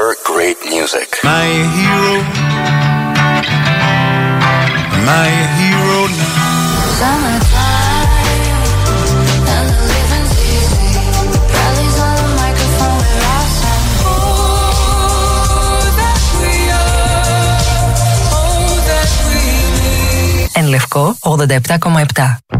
discover great music. My hero, my hero now. And the living's easy. On the microphone that we are, that we need. Λευκό 87,7.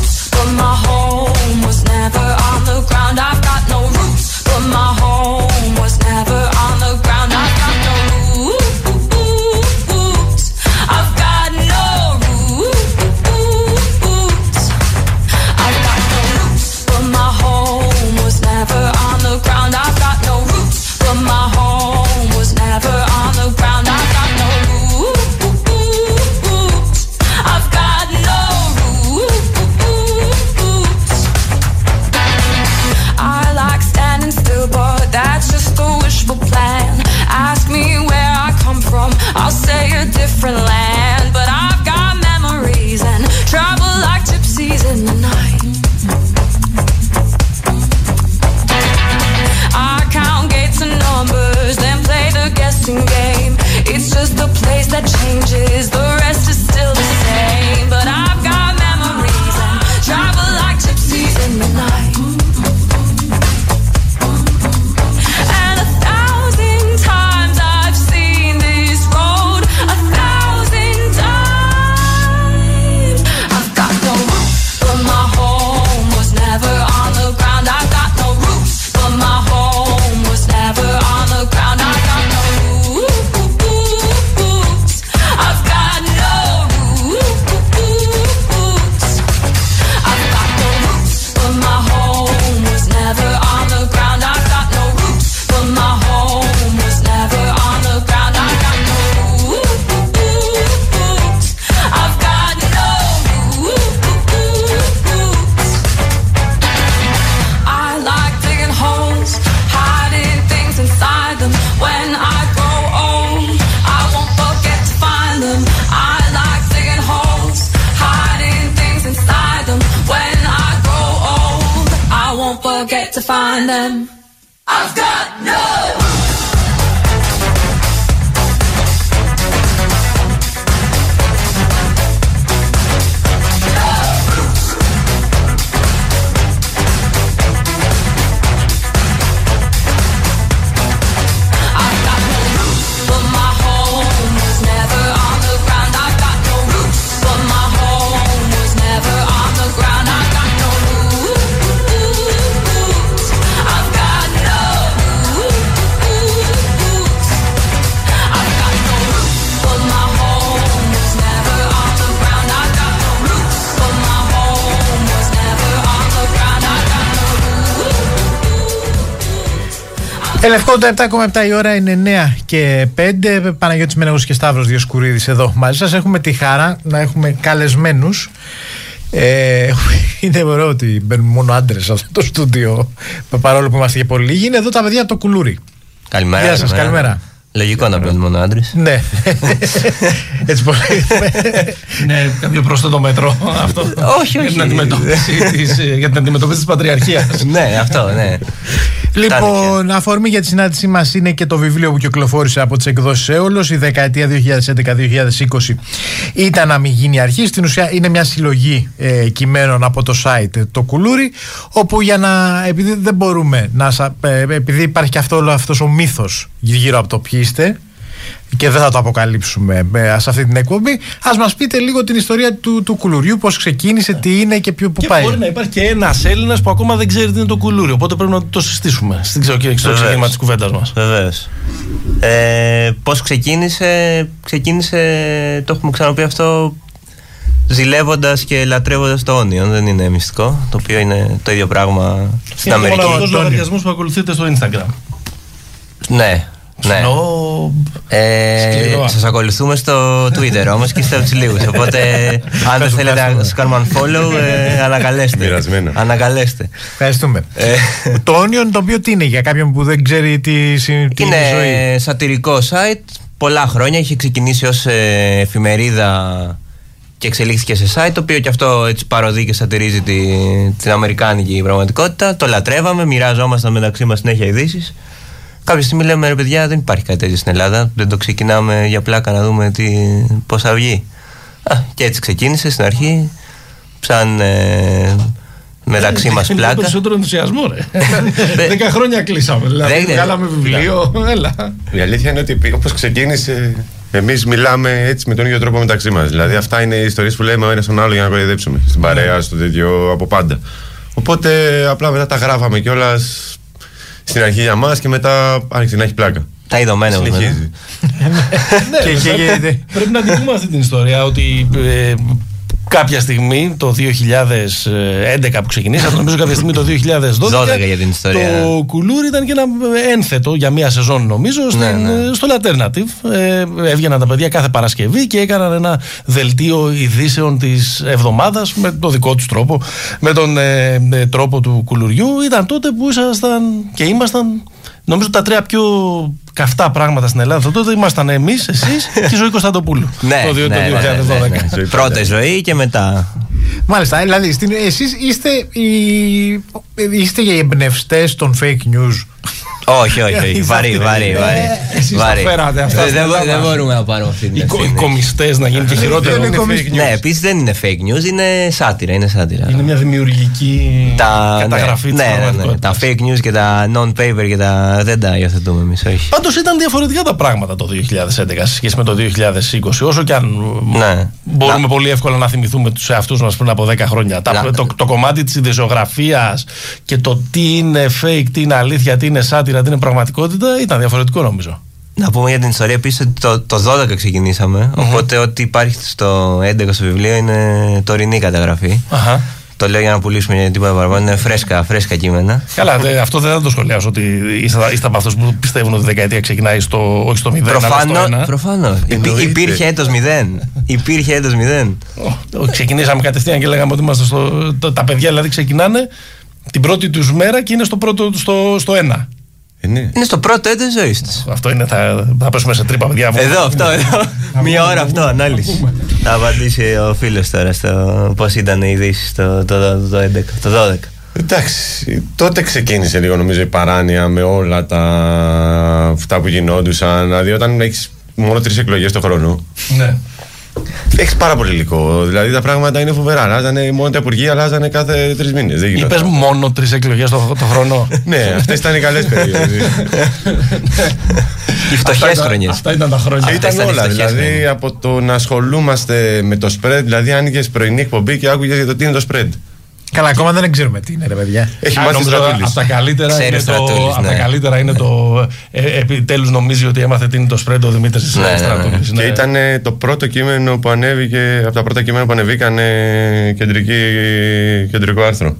Ελευκό το 7,7 η ώρα είναι 9 και 5. Παναγιώτης Μενεγός και Σταύρος Διοσκουρίδης εδώ μαζί σας. Έχουμε τη χαρά να έχουμε καλεσμένους. Ε, είναι ωραίο ότι μπαίνουν μόνο άντρες σε αυτό το στούντιο παρόλο που είμαστε και πολύ λίγοι. Είναι εδώ τα παιδιά το κουλούρι. Καλημέρα. Γεια σας, καλημέρα. Λογικό να μπαίνουν μόνο άντρες. Ναι. Έτσι πολύ. Ναι, κάποιο πρόσθετο μέτρο αυτό. Όχι, όχι. Για την αντιμετώπιση της πατριαρχίας. Ναι, αυτό, ναι. Λοιπόν, αφορμή για τη συνάντησή μας είναι και το βιβλίο που κυκλοφόρησε από τις εκδόσεις Έολο, η δεκαετία 2011-2020. Ήταν να μην γίνει αρχή. Στην ουσία είναι μια συλλογή ε, κειμένων από το site ε, το Κουλούρι, όπου για να. επειδή δεν μπορούμε να. Ε, επειδή υπάρχει και αυτό, αυτός ο μύθος γύρω από το ποιοι είστε, και δεν θα το αποκαλύψουμε ε, σε αυτή την εκπομπή. Α μας πείτε λίγο την ιστορία του, του κουλουριού, πώς ξεκίνησε, τι είναι και ποιο, που Και πάει. μπορεί να υπάρχει και ένας Έλληνας που ακόμα δεν ξέρει τι είναι το κουλούρι. Οπότε πρέπει να το συστήσουμε στην ξε- στο Βεβαίως. ξεκίνημα της κουβέντας μας. Βεβαίως. Ε, Πώς ξεκίνησε, ξεκίνησε, το έχουμε ξαναπεί αυτό, ζηλεύοντας και λατρεύοντας το Onion. Δεν είναι μυστικό. Το οποίο είναι το ίδιο πράγμα στην Είναι Αμερική. ο λογαριασμός που ακολουθείτε στο Instagram. Ναι, ναι. Σνο... Ε, Σκληρό. Σας ακολουθούμε στο Twitter όμως και είστε από του λίγου. Οπότε, αν δεν θέλετε να σα κάνουμε unfollow, ε, ανακαλέστε. Μοιρασμένα. Ανακαλέστε. Ευχαριστούμε. Ε, το Onion το οποίο τι είναι για κάποιον που δεν ξέρει τι, συ- τι είναι η ζωή; Είναι σατυρικό site. Πολλά χρόνια είχε ξεκινήσει ως ε, εφημερίδα και εξελίχθηκε σε site, το οποίο και αυτό έτσι παροδεί και σατυρίζει τη, την αμερικάνικη πραγματικότητα. Το λατρεύαμε, μοιράζομασταν μεταξύ μας συνέχεια ειδήσεις. Κάποια στιγμή λέμε ρε παιδιά, δεν υπάρχει κάτι τέτοιο στην Ελλάδα. Δεν το ξεκινάμε για πλάκα να δούμε τι, πώς θα βγει. Α, και έτσι ξεκίνησε στην αρχή, σαν ε, μεταξύ μας Είναι πλάκα. περισσότερο ενθουσιασμό, ρε. Δεν- Δέκα χρόνια κλείσαμε. Δηλαδή, Δεν- βγάλαμε βιβλίο. Έλα. Η αλήθεια είναι ότι όπως ξεκίνησε, εμείς μιλάμε έτσι με τον ίδιο τρόπο μεταξύ μας. Δηλαδή, αυτά είναι οι ιστορίες που λέμε ο ένας τον άλλο για να κοροϊδέψουμε. Στην παρέα, στο τέτοιο, από πάντα. Οπότε απλά μετά τα γράφαμε κιόλας στην αρχή για μας και μετά άρχισε να έχει πλάκα. Τα ειδωμένα όμως, Συνεχίζει. και, Ναι, και, βέβαια, και- Πρέπει να την πούμε αυτή την ιστορία ότι ε, κάποια στιγμή το 2011 που ξεκινήσαμε, νομίζω κάποια στιγμή το 2012. 12 για την ιστορία. Το κουλούρι ήταν και ένα ένθετο για μία σεζόν, νομίζω, στην, Ναι, ναι. στο Alternative. Ε, έβγαιναν τα παιδιά κάθε Παρασκευή και έκαναν ένα δελτίο ειδήσεων της εβδομάδας με το δικό τους τρόπο, με τον ε, ε, τρόπο του κουλουριού. Ήταν τότε που ήσασταν και ήμασταν. Νομίζω τα τρία πιο καυτά πράγματα στην Ελλάδα τότε ήμασταν εμείς, εσείς και η Ζωή Κωνσταντοπούλου. Ναι, το, δι- το ναι, ναι, 2012. ναι, ναι. Ζωή Πρώτα πάντα. ζωή και μετά. Μάλιστα, δηλαδή στην, εσείς είστε οι, είστε οι εμπνευστές των fake news. Όχι, όχι, όχι. Βαρύ, βαρύ, βαρύ. εσείς τα βαρύ. φέρατε αυτά Δεν- στην δεν μπο- Ελλάδα. Δεν μπορούμε να πάρουμε αυτή την Οι, κο- οι ευθύνη. κομιστέ να γίνουν και χειρότερο. Είναι Είναι κομι- fake news. Ναι, επίσης δεν είναι fake news, είναι σάτυρα. Είναι σάτυρα. Είναι μια δημιουργική τα, καταγραφή ναι, της ναι, ναι, ναι. πραγματικότητας. Τα fake news και τα non-paper και τα. Δεν τα υιοθετούμε εμείς, όχι. Πάντως ήταν διαφορετικά τα πράγματα το 2011 σε σχέση με το 2020. Όσο και αν Ναι. μπορούμε Να- πολύ εύκολα να θυμηθούμε τους εαυτούς μας πριν από 10 χρόνια. Τα- Να- το, το κομμάτι της ειδησιογραφία και το τι είναι fake, τι είναι αλήθεια, τι είναι σάτυρα, τι είναι πραγματικότητα ήταν διαφορετικό νομίζω. Να πούμε για την ιστορία επίσης ότι το, το 12 ξεκινήσαμε. Οπότε ό,τι υπάρχει στο 11 στο βιβλίο είναι τωρινή καταγραφή. Αχα. Το λέω για να πουλήσουμε τίποτα παραπάνω. Είναι φρέσκα, φρέσκα κείμενα. Καλά, δε- αυτό δεν θα το σχολιάσω ότι είστε, είστε από αυτούς που πιστεύουν ότι η δεκαετία ξεκινάει στο, όχι στο 0, αλλά στο Προφανώς. 1. Προφανώς. Υπή- Εννοείται. Υπήρχε έτος 0. Υπήρχε έτος 0. Ω, Ξεκινήσαμε κατευθείαν και λέγαμε ότι είμαστε στο. το- τα παιδιά δηλαδή ξεκινάνε την πρώτη τους μέρα και είναι στο, πρώτο, στο, στο ένα. Ε, ναι. Είναι στο πρώτο έτος ζωής της. Αυτό είναι, θα, θα πέσουμε σε τρύπα, παιδιά. Εδώ, αυτό, εδώ. Μία ώρα αυτό, ανάλυση. Θα απαντήσει ο φίλος τώρα στο πώς ήταν οι ειδήσεις το, το, το, το 11, το 12. Εντάξει, τότε ξεκίνησε λίγο νομίζω η παράνοια με όλα τα αυτά που γινόντουσαν. Δηλαδή, όταν έχεις μόνο τρεις εκλογές το χρόνο, Ναι. Έχεις πάρα πολύ υλικό. Δηλαδή, τα πράγματα είναι φοβερά. Αλλάζανε μόνο τα υπουργεία, αλλάζανε κάθε τρεις μήνες. Δεν Είπες γινόταν. μόνο τρεις εκλογές το, το χρόνο. Ναι, αυτές ήταν οι καλές περίοδοι. Οι φτωχές χρονιές. Αυτά ήταν τα χρόνια. Αυτές Ήταν ήταν οι όλα. φτωχές Δηλαδή, χρονιές. από το να ασχολούμαστε με το spread, δηλαδή άνοιγες πρωινή εκπομπή και άκουγες για το τι είναι το spread. Καλά, ακόμα δεν ξέρουμε τι είναι, ρε παιδιά. Έχει Α, μάθει νομίζω στρατούλης. από τα καλύτερα Ξέρει είναι ο το, Στρατούλης, απ' τα ναι. καλύτερα είναι το ε, επιτέλους νομίζει ότι έμαθε τι είναι το spread ο Δημήτρης Ναι, ναι, ναι. Στρατούλης. Και Ναι. ήταν το πρώτο κείμενο που ανέβηκε, από τα πρώτα κείμενα που ανεβήκαν κεντρική, κεντρικό άρθρο.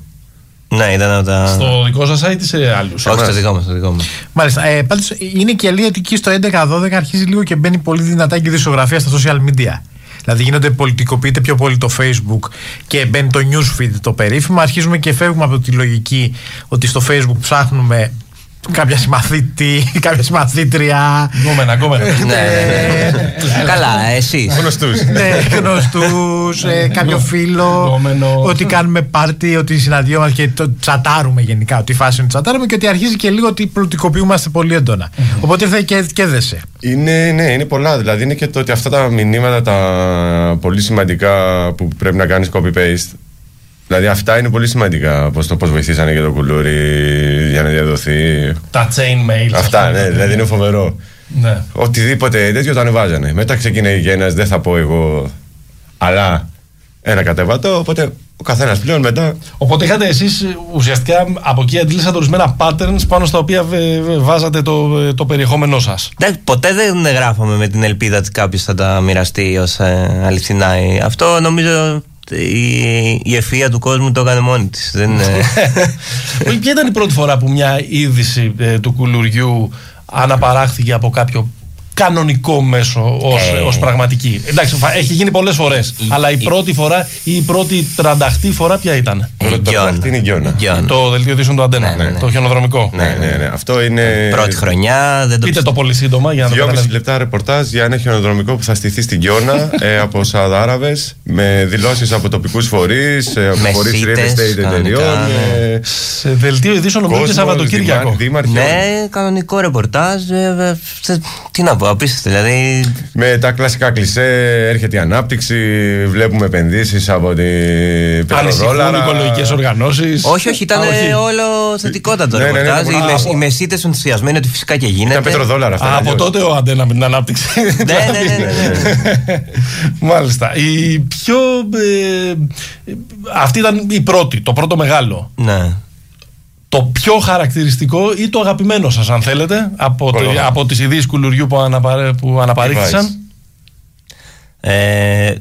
Ναι, ήταν από τα... Στο δικό σας site ή σε άλλους; Όχι στο δικό μας, στο δικό μας. Μάλιστα. Ε, Πάντως είναι και η αλήθεια ότι εκεί στο 11-12 αρχίζει λίγο και μπαίνει πολύ δυνατά και η δισογραφία στα social media. Δηλαδή γίνονται πολιτικοποιείται πιο πολύ το Facebook και μπαίνει το newsfeed το περίφημο. Αρχίζουμε και φεύγουμε από τη λογική ότι στο Facebook ψάχνουμε κάποια συμμαθήτη, κάποια συμμαθήτρια. Γκόμενα, γκόμενα. Ναι, ναι, ναι. Καλά, εσείς. Γνωστούς. ναι, γνωστούς, ε, κάποιο φίλο. Γκόμενο. Ότι κάνουμε πάρτι, ότι συναντιόμαστε και το τσατάρουμε γενικά. Ότι η φάση είναι τσατάρουμε και ότι αρχίζει και λίγο ότι πολιτικοποιούμαστε πολύ έντονα. Οπότε ήρθε και, και δέσε. Είναι, ναι, είναι πολλά. Δηλαδή είναι και το ότι αυτά τα μηνύματα τα πολύ σημαντικά που πρέπει να κάνεις copy-paste. Δηλαδή αυτά είναι πολύ σημαντικά. Πώς, το πώς βοηθήσανε και το κουλούρι για να διαδοθεί. Τα chain mail. Αυτά, ναι, δηλαδή είναι φοβερό. Ναι. Οτιδήποτε τέτοιο το ανεβάζανε. Μετά ξεκίνησε ένα, δεν θα πω εγώ, αλλά ένα κατεβατό. Οπότε ο καθένας πλέον μετά. Οπότε είχατε εσείς ουσιαστικά από εκεί αντλήσατε ορισμένα patterns πάνω στα οποία βε- βε- βάζατε το, ε, το περιεχόμενό σας. Εντάξει, ποτέ δεν γράφαμε με την ελπίδα ότι κάποιος θα τα μοιραστεί ως ε, αληθινά. Ε, Αυτό νομίζω η, η ευφυα του κόσμου το έκανε μόνη της. Δεν, ε, Ποια ήταν η πρώτη φορά που μια είδηση ε, του κουλουριού αναπαράχθηκε από κάποιο κανονικό μέσο ως, Ε. ως πραγματική. Εντάξει, φα- έχει γίνει πολλές φορές. αλλά η πρώτη φορά ή η πρώτη τρανταχτή φορά ποια ήταν; Πρώτη Γιώνα. αυτή είναι η Γιώνα. Γιώνα. Το δελτίο ειδήσεων του Αντένα. Ναι, ναι, ναι. Το χιονοδρομικό. Ναι, ναι, ναι. Αυτό είναι. Πρώτη χρονιά. Δεν το Πείτε το πολύ σύντομα για να το Δυόμιση καταλάβετε. λεπτά ρεπορτάζ για ένα χιονοδρομικό που θα στηθεί στην Κιώνα ε, από Σαουδάραβε με δηλώσεις από τοπικούς φορείς, ε, από Με φορείς real σίτες, estate εταιριών. κανονικά, ναι. ε, Σε δελτίο ειδήσεων νομίζω και κόσμος, Σαββατοκύριακο. δημά- δήμαρχοι, όλοι. Ναι, κανονικό ρεπορτάζ. ε, ε, θε- τι να πω, απίστευτο. Δηλαδή, Με τα κλασικά κλισέ, έρχεται η ανάπτυξη, βλέπουμε επενδύσεις από την Ανησυχούν πετροδόλαρα. οικολογικές οργανώσεις. όχι, όχι, ήταν όλο θετικότατο Ναι, ναι, ναι, ρεπορτάζ. ναι, Οι ναι. μεσ- Α, Οι μεσίτες ενθουσιασμένοι ότι φυσικά και γίνεται. Ήταν πετροδόλαρα αυτά. Από αλλιώς. τότε ο Αντένα με την ανάπτυξη. Ναι, ναι, ναι, ναι, ναι. Μάλιστα. Η πιο. ε, αυτή ήταν η πρώτη, το πρώτο μεγάλο. Ναι. Το πιο χαρακτηριστικό ή το αγαπημένο σας αν θέλετε από, Κολό. τη- από τις ειδήσεις κουλουριού που, αναπαρέ, που αναπαρήχθησαν; Ε,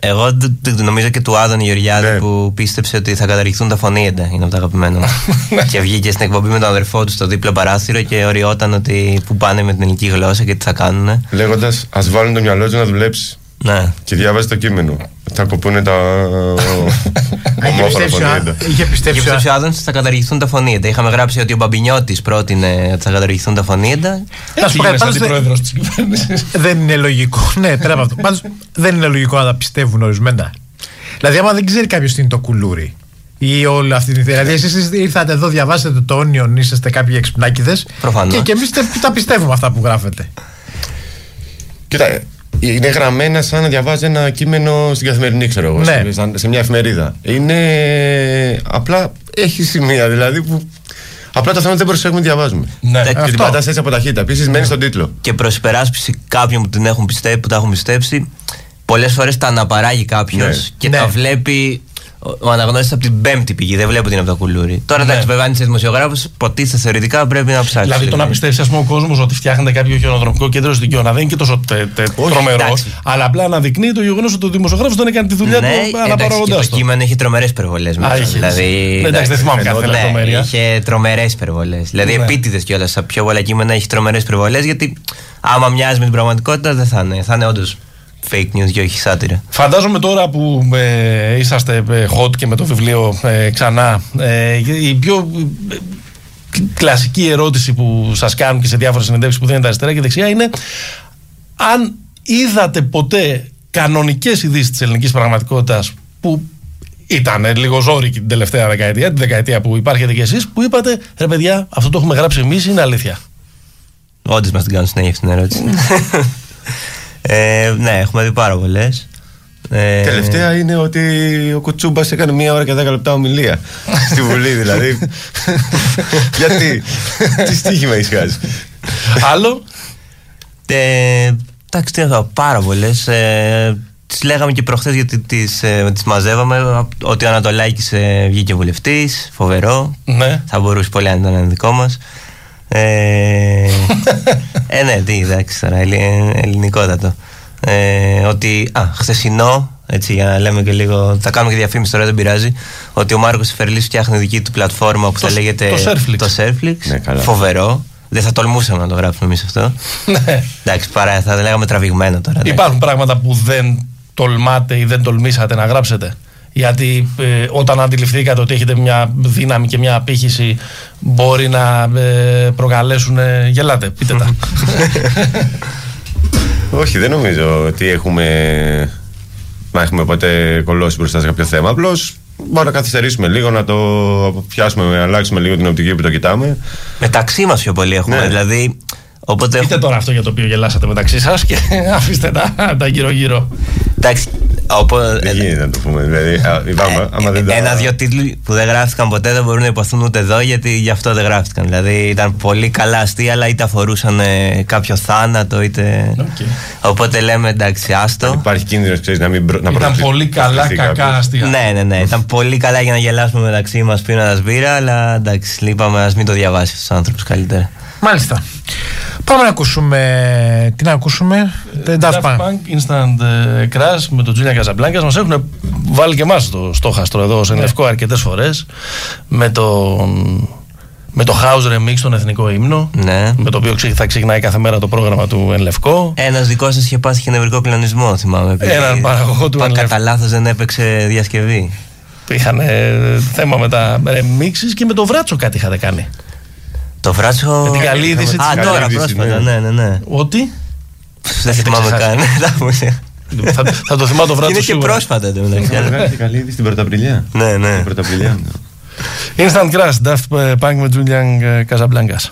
εγώ δ- δ- νομίζω και του Άδων Γεωργιάδη Ναι. που πίστεψε ότι θα καταργηθούν τα φωνήεντα. Είναι από τα αγαπημένα μου. και βγήκε στην εκπομπή με τον αδερφό του στο δίπλο παράθυρο και οριόταν ότι που πάνε με την ελληνική γλώσσα και τι θα κάνουν. Λέγοντας, ας βάλουν το μυαλό τους να δουλέψει. Ναι. Και διάβαζε το κείμενο. Θα κοπούνε τα. Είχε ομόφωνα πιστέψει ο φωνήεντα. Ά- Είχε Και πιστέψει ο πιστέψει Ά- ο Άδωνς ότι θα καταργηθούν τα φωνήεντα. Είχαμε γράψει ότι ο Μπαμπινιώτης πρότεινε ότι θα καταργηθούν τα φωνήεντα. Να σου πω Έτσι κάτι, γίνεσαι πάντως δεν- αντιπρόεδρος της κυβέρνησης. Δεν είναι λογικό. ναι, πέρα από αυτό. Πάντως, δεν είναι λογικό να τα πιστεύουν ορισμένα. Δηλαδή, άμα δεν ξέρει κάποιος τι είναι το κουλούρι ή όλη αυτή τη Δηλαδή, εσείς ήρθατε εδώ, διαβάσετε το Onion, είσαστε κάποιοι εξυπνάκιδε. Προφανώς. Και, και εμείς τα πιστεύουμε αυτά που γράφετε. Κοίτα, είναι γραμμένα σαν να διαβάζει ένα κείμενο στην καθημερινή, ξέρω εγώ, Ναι. σε- σαν- σε μια εφημερίδα. Είναι. Απλά έχει σημεία δηλαδή που. Απλά το θέμα είναι ότι δεν προσέχουμε τι διαβάζουμε. Ναι. Και την Αυτό. πατά έτσι από ταχύτητα. Επίσης μένει στον τίτλο. Και προ υπεράσπιση κάποιων που, την έχουν πιστέψει, που τα έχουν πιστέψει, πολλές φορές τα αναπαράγει κάποιος Ναι. και Ναι. τα βλέπει ο- ο αναγνώστης από την πέμπτη πηγή. Δεν βλέπει ότι είναι από τα κουλούρι. Τώρα Ναι. εντάξει, βέβαια, αν είσαι δημοσιογράφος, ποτίθεται θεωρητικά πρέπει να ψάξεις. Δηλαδή το να πιστεύεις, ας πούμε, ο κόσμος ότι φτιάχνεται κάποιο χιονοδρομικό κέντρο στην Κιώνα δεν είναι και τόσο τε, τε, τρομερός. εντάξει. Αλλά απλά αναδεικνύει το γεγονός ότι ο δημοσιογράφος δεν έκανε τη δουλειά ναι, του εντάξει, και αναπαραγοντά το το. κείμενο έχει τρομερές υπερβολέ μέσα. Α, είχε. Δηλαδή, Ναι, εντάξει, δεν θυμάμαι κάθε ναι, λεπτομέρεια. Είχε τρομερές υπερβολέ. Δηλαδή, Ναι. επίτηδες κιόλας στα πιο πολλά κείμενα έχει τρομερές υπερβολέ γιατί άμα μοιάζει με την πραγματικότητα δεν θα είναι. Θα είναι όντως fake news και όχι σάτυρα. Φαντάζομαι τώρα που ε, είσαστε ε, hot και με το βιβλίο ε, ξανά, ε, η πιο ε, κλασική ερώτηση που σας κάνουν και σε διάφορες συνεντεύξεις που δίνετε αριστερά και δεξιά είναι αν είδατε ποτέ κανονικές ειδήσεις της ελληνικής πραγματικότητας που ήταν λίγο ζόρικη την τελευταία δεκαετία, την δεκαετία που υπάρχετε κι εσείς, που είπατε ρε παιδιά, αυτό το έχουμε γράψει εμείς, είναι αλήθεια. Όντως μας την κάνουν συνέχεια αυτή την ερώτηση. ε, ναι, έχουμε δει πάρα πολλές. Ε, Τελευταία είναι ότι ο Κουτσούμπας έκανε μία ώρα και δέκα λεπτά ομιλία. Στη Βουλή δηλαδή. Γιατί; Τι στοίχημα έχεις χάσει; Άλλο, Ε, εντάξει, τι να πω, πάρα πολλές. Ε, τις λέγαμε και προχθές γιατί τις ε, τις μαζεύαμε. Ότι ο Ανατολάκης ε, βγήκε βουλευτής. Φοβερό. ναι. Θα μπορούσε πολύ να ήταν ένα δικό μας. Ε, ε, ναι, τι, εντάξει τώρα, ελλη- ελληνικότατο. Ε, ότι, α, χθεσινό, έτσι για να λέμε και λίγο, θα κάνουμε και διαφήμιση τώρα, δεν πειράζει, ότι ο Μάρκος Φερλής φτιάχνει δική του πλατφόρμα που Το- θα λέγεται το Surflix. το Surflix. Ναι, καλά. Φοβερό. Δεν θα τολμούσαμε να το γράψουμε εμείς αυτό. ναι. Εντάξει, παρά θα λέγαμε τραβηγμένο τώρα. εντάξει. Υπάρχουν πράγματα που δεν τολμάτε ή δεν τολμήσατε να γράψετε; Γιατί ε, όταν αντιληφθήκατε ότι έχετε μια δύναμη και μια απήχηση μπορεί να ε, προκαλέσουν. ε, γελάτε, πείτε τα. Όχι, δεν νομίζω ότι έχουμε. Να έχουμε ποτέ κολώσει μπροστά σε κάποιο θέμα. Απλώς μπορούμε να καθυστερήσουμε λίγο, να το πιάσουμε, να αλλάξουμε λίγο την οπτική που το κοιτάμε. Μεταξύ μας πιο πολύ έχουμε. Ναι. Δηλαδή, όποτε Πείτε τώρα αυτό για το οποίο γελάσατε μεταξύ σας και αφήστε τα, τα γύρω-γύρω. Εντάξει, Οπότε, Δεν γίνεται να το πούμε. Δηλαδή, α, είπαμε, άμα δεν τα. Ένα-δυο τίτλοι που δεν γράφτηκαν ποτέ δεν μπορούν να ειπωθούν ούτε εδώ γιατί γι' αυτό δεν γράφτηκαν. Δηλαδή ήταν πολύ καλά αστεία, αλλά είτε αφορούσαν ε, κάποιο θάνατο, είτε. Οκ. Οπότε λέμε εντάξει, άστο. Υπάρχει κίνδυνος, ξέρεις, να μην προ... να Ήταν προσθεθεί- πολύ καλά, προσθεθεί κακά κάποιος. αστεία. Ναι, ναι, ναι. Ήταν πολύ καλά για να γελάσουμε μεταξύ μας πίνοντας μπύρα, αλλά εντάξει, λείπαμε, ας μην το διαβάσεις αυτό ο άνθρωπο καλύτερα. Μάλιστα. Πάμε να ακούσουμε. Τι να ακούσουμε; The Daft Daft Punk. Punk, Instant ε, Crash με τον Τζούλια Casablancas μας έχουν βάλει και εμάς το στόχαστρο εδώ σε λευκό αρκετές φορές με τον με το House Remix τον εθνικό ύμνο Ναι. με το οποίο ξε- θα ξεκινάει κάθε μέρα το πρόγραμμα του Εν Λευκό Ένας δικός σα είχε πάθει και νευρικό κλονισμό, θυμάμαι. επειδή Έναν παραγωγό του πα- Εν Λευκό. Κατά λάθος δεν έπαιξε διασκευή. είχαν ε, θέμα με τα remixes και με το Βράτσο κάτι είχατε κάνει Το βράτσο. Με την καλή είδηση της Α, καλή τώρα είδηση, πρόσφατα, ναι. ναι, ναι. ναι. ότι; Δεν θυμάμαι ξεχάσει. καν. Τα μουσια. θα, θα το θυμάμαι το Βράτσο Είναι και σίγουρα πρόσφατα το μεταξύ. αλλά- Βγάζει καλή είδηση στην Πρωταπριλιά. Ναι, ναι. Στην Πρωταπριλιά. Instant Crash Daft Punk με Julian Casablancas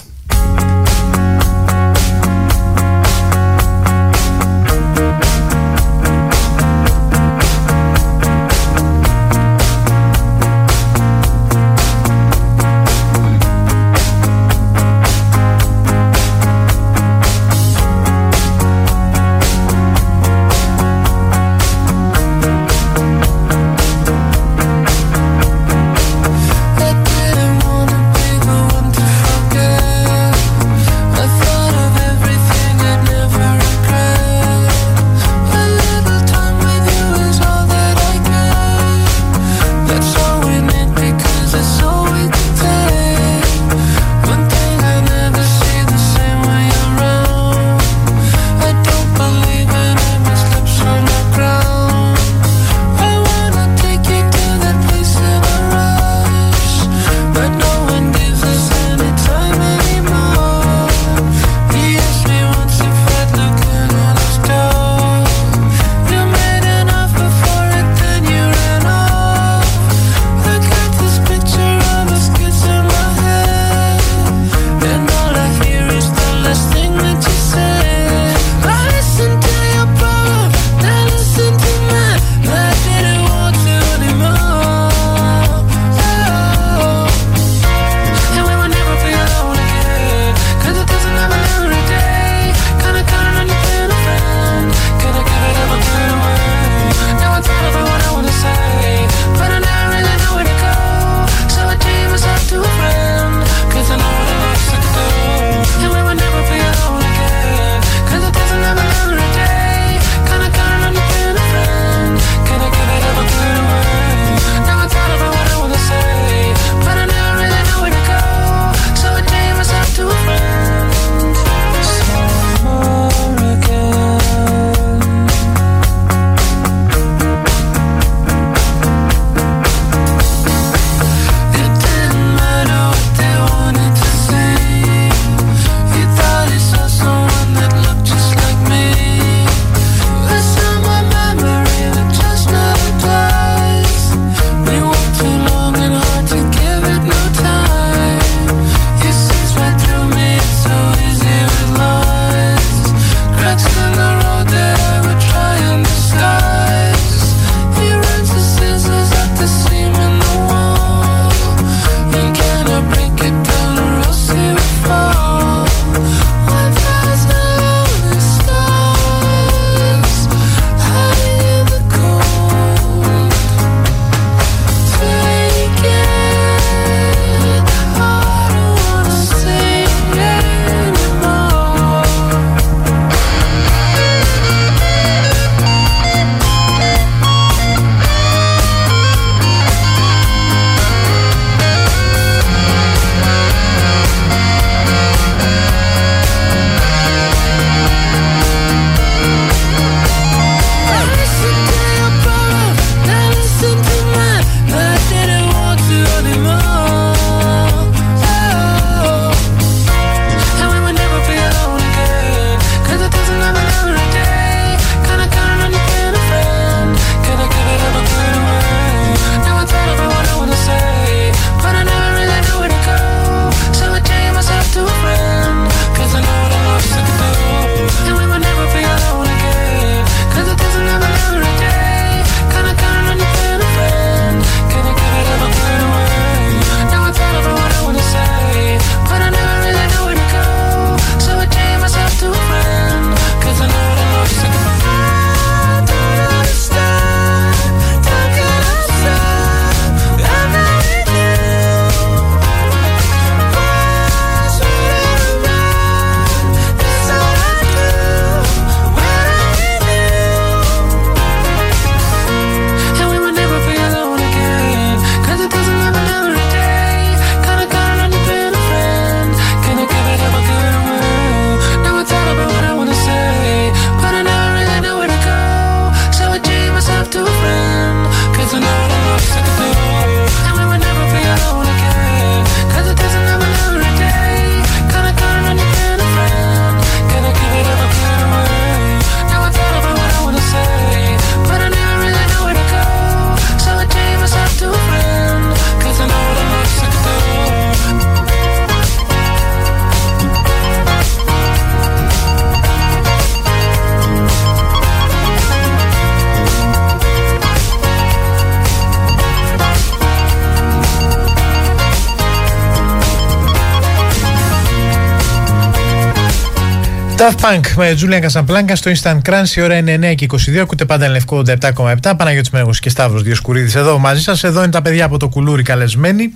Daft Punk με Julian Casablanca στο Instant Crunch. Η ώρα είναι 9 και 22. Ακούτε πάντα λευκό 87,7. Παναγιώτης Μέγος και Σταύρος Διοσκουρίδης εδώ μαζί σας. Εδώ είναι τα παιδιά από το κουλούρι καλεσμένοι.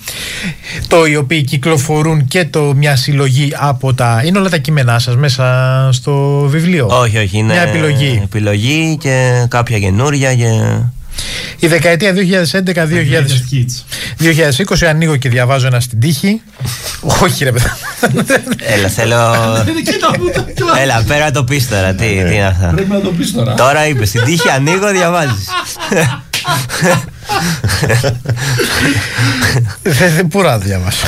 Το οι οποίοι κυκλοφορούν και το μια συλλογή από τα. Είναι όλα τα κείμενά σας μέσα στο βιβλίο; Όχι, όχι. Είναι Μια επιλογή. επιλογή και κάποια καινούρια. Και... Η δεκαετία 2011-2020 ανοίγω και διαβάζω ένα στην τύχη. Όχι, ρε παιδί. Έλα, θέλω. Έλα, πέρα το πεις τώρα. Τι, τι είναι αυτά. Πρέπει να το πεις τώρα. Τώρα είπες στην τύχη, ανοίγω, διαβάζεις. Δεν- δεν μπορώ να διαβάσω.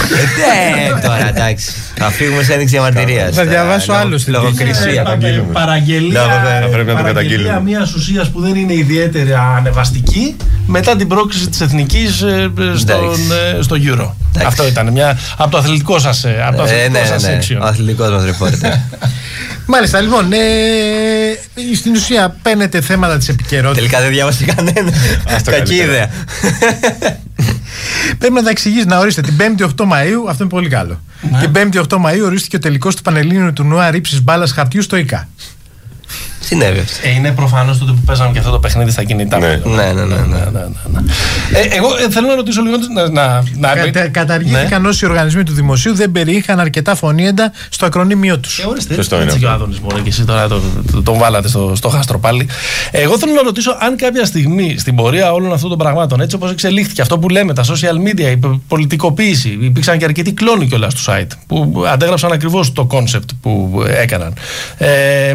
Ε, τώρα εντάξει. Θα φύγουμε σε ένδειξη διαμαρτυρίας. Θα διαβάσω άλλο στην τύχη. Λογοκρισία. καταγγείλουμε. Παραγγελία, Ναι, βέβαια, θα πρέπει να το παραγγελία καταγγείλουμε. μιας ουσίας που δεν είναι ιδιαίτερα ανεβαστική μετά την πρόκληση της εθνικής στο Euro. Εντάξει. Αυτό ήταν μια, από το αθλητικό σας από το Ε, αθλητικό ναι, σας ναι, ναι. section. Ο αθλητικός μας ρεπόρτερ. Μάλιστα, λοιπόν, ε, στην ουσία παίρνετε θέματα της επικαιρότητας. Τελικά δεν διάβασε κανένα. το Κακή καλύτερα. ιδέα. Πρέπει να τα εξηγήσει να ορίστε. Την 5η 8 Μαου, αυτό είναι πολύ καλό. Την 5η 8 Μαου ορίστηκε ο τελικός του Πανελλήνιου του Νουά ρήψης μπάλας χαρτιού στο ΙΚΑ. Συνέβη αυτό. Ε, είναι προφανώς τότε που παίζαμε και αυτό το παιχνίδι στα κινητά. Ναι. μας. Ναι, ναι, ναι, ναι. ναι, ναι, ναι. Ε, εγώ ε, θέλω να ρωτήσω λίγο να. να, να Κατα- καταργήθηκαν όσοι οργανισμοί του δημοσίου δεν περιείχαν αρκετά φωνήεντα στο ακρονίμιο τους. Ε, ορίστε, Σωστό έτσι είναι και ο αυτό. Άδωνης μόνο και εσύ τώρα το, το- τον βάλατε στο, στο χάστρο πάλι. Εγώ θέλω να ρωτήσω αν κάποια στιγμή στην πορεία όλων αυτών των πραγμάτων, έτσι όπως εξελίχθηκε αυτό που λέμε, τα social media, η πο- πολιτικοποίηση, υπήρξαν και αρκετοί κλόνοι κιόλας στο site που αντέγραψαν ακριβώς το concept που έκαναν. Ε,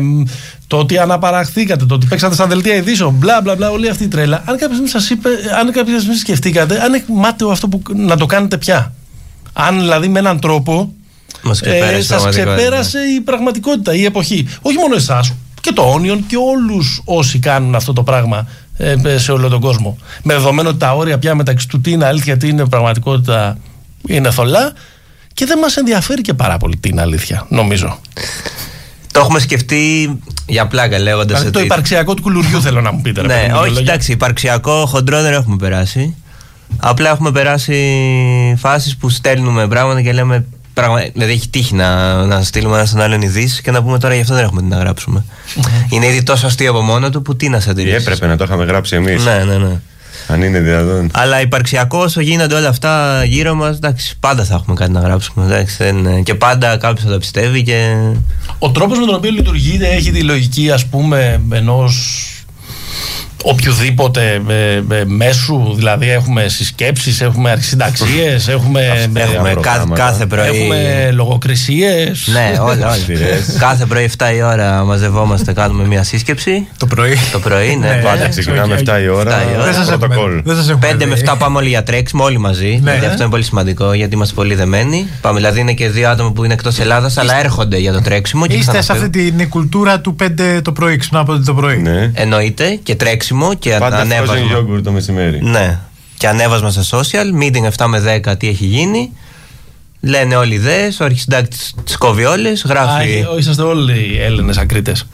το ότι αναπαραχθήκατε, το ότι παίξατε στα δελτία ειδήσεων, μπλα μπλα μπλα, όλη αυτή η τρέλα. Αν κάποια στιγμή σας είπε, αν κάποια στιγμή σκεφτήκατε, αν έχει μάταιο αυτό που να το κάνετε πια. Αν δηλαδή με έναν τρόπο Μας ξεπέρασε η ε, σας πραγματικότητα. ξεπέρασε η πραγματικότητα, η εποχή. Όχι μόνο εσάς, και το Onion και όλους όσοι κάνουν αυτό το πράγμα ε, ε, σε όλο τον κόσμο. Με δεδομένο ότι τα όρια πια μεταξύ του τι είναι αλήθεια, τι είναι πραγματικότητα είναι θολά και δεν μας ενδιαφέρει και πάρα πολύ τι είναι αλήθεια, νομίζω. Το έχουμε σκεφτεί για πλάκα λέγοντας. Δηλαδή το υπαρξιακό του κουλουριού θέλω να μου πείτε. ρε παιδί Ναι, μου, όχι, δύο λόγια. εντάξει, υπαρξιακό χοντρό δεν έχουμε περάσει. Απλά έχουμε περάσει φάσεις που στέλνουμε πράγματα και λέμε. Πραγμα... Δηλαδή έχει τύχει να, να στείλουμε ένα στον άλλον ειδήσεις και να πούμε τώρα γι' αυτό δεν έχουμε τι να γράψουμε. Είναι ήδη τόσο αστείο από μόνο του που τι να σε Ή αντιρρήσει. έπρεπε να το είχαμε γράψει εμείς. Ναι, ναι, ναι. Αν είναι δυνατόν. Αλλά υπαρξιακό όσο γίνονται όλα αυτά γύρω μας, εντάξει, πάντα θα έχουμε κάτι να γράψουμε. Εντάξει, δεν- και πάντα κάποιος θα το πιστεύει και. Ο τρόπος με τον οποίο λειτουργείται έχει τη λογική ας πούμε ενός οποιοδήποτε ε, ε, μέσου, δηλαδή έχουμε συσκέψεις, έχουμε αρχισυνταξίες, έχουμε, ε, Έχουμε κα- προγράμματα. κάθε πρωί. έχουμε λογοκρισίες. Ναι, όλα, όλα. Σειρές. κάθε πρωί 7 η ώρα μαζευόμαστε, κάνουμε μια σύσκεψη. Το πρωί. Το πρωί, ναι. Ναι, Πάντα ε, ξεκινάμε όχι, 7 η ώρα. Εφτά η ώρα. Δεν σας έχουμε- Πρωτοκόλλ. δεν σας έχουμε 5 με δει. 7 πάμε όλοι για τρέξιμο, όλοι μαζί. Ναι. γιατί αυτό είναι πολύ σημαντικό, γιατί είμαστε πολύ δεμένοι. Πάμε, δηλαδή είναι και δύο άτομα που είναι εκτός Ελλάδας, αλλά έρχονται για το τρέξιμο. Και Είστε σε ξαναφεύγουν. αυτή την κουλτούρα του 5 το πρωί, ξυπνάω το πρωί. Ναι. Εννοείται και τρέξιμο και Πάντα frozen ανέβασμα. yogurt το μεσημέρι. Ναι. Και ανέβασμα στα social, meeting 7 με 10 τι έχει γίνει. Λένε όλοι ιδέε, ο αρχισυντάκτης τι κόβει όλε, Α, γράφει. ε, είσαστε όλοι οι Έλληνες ακρίτες,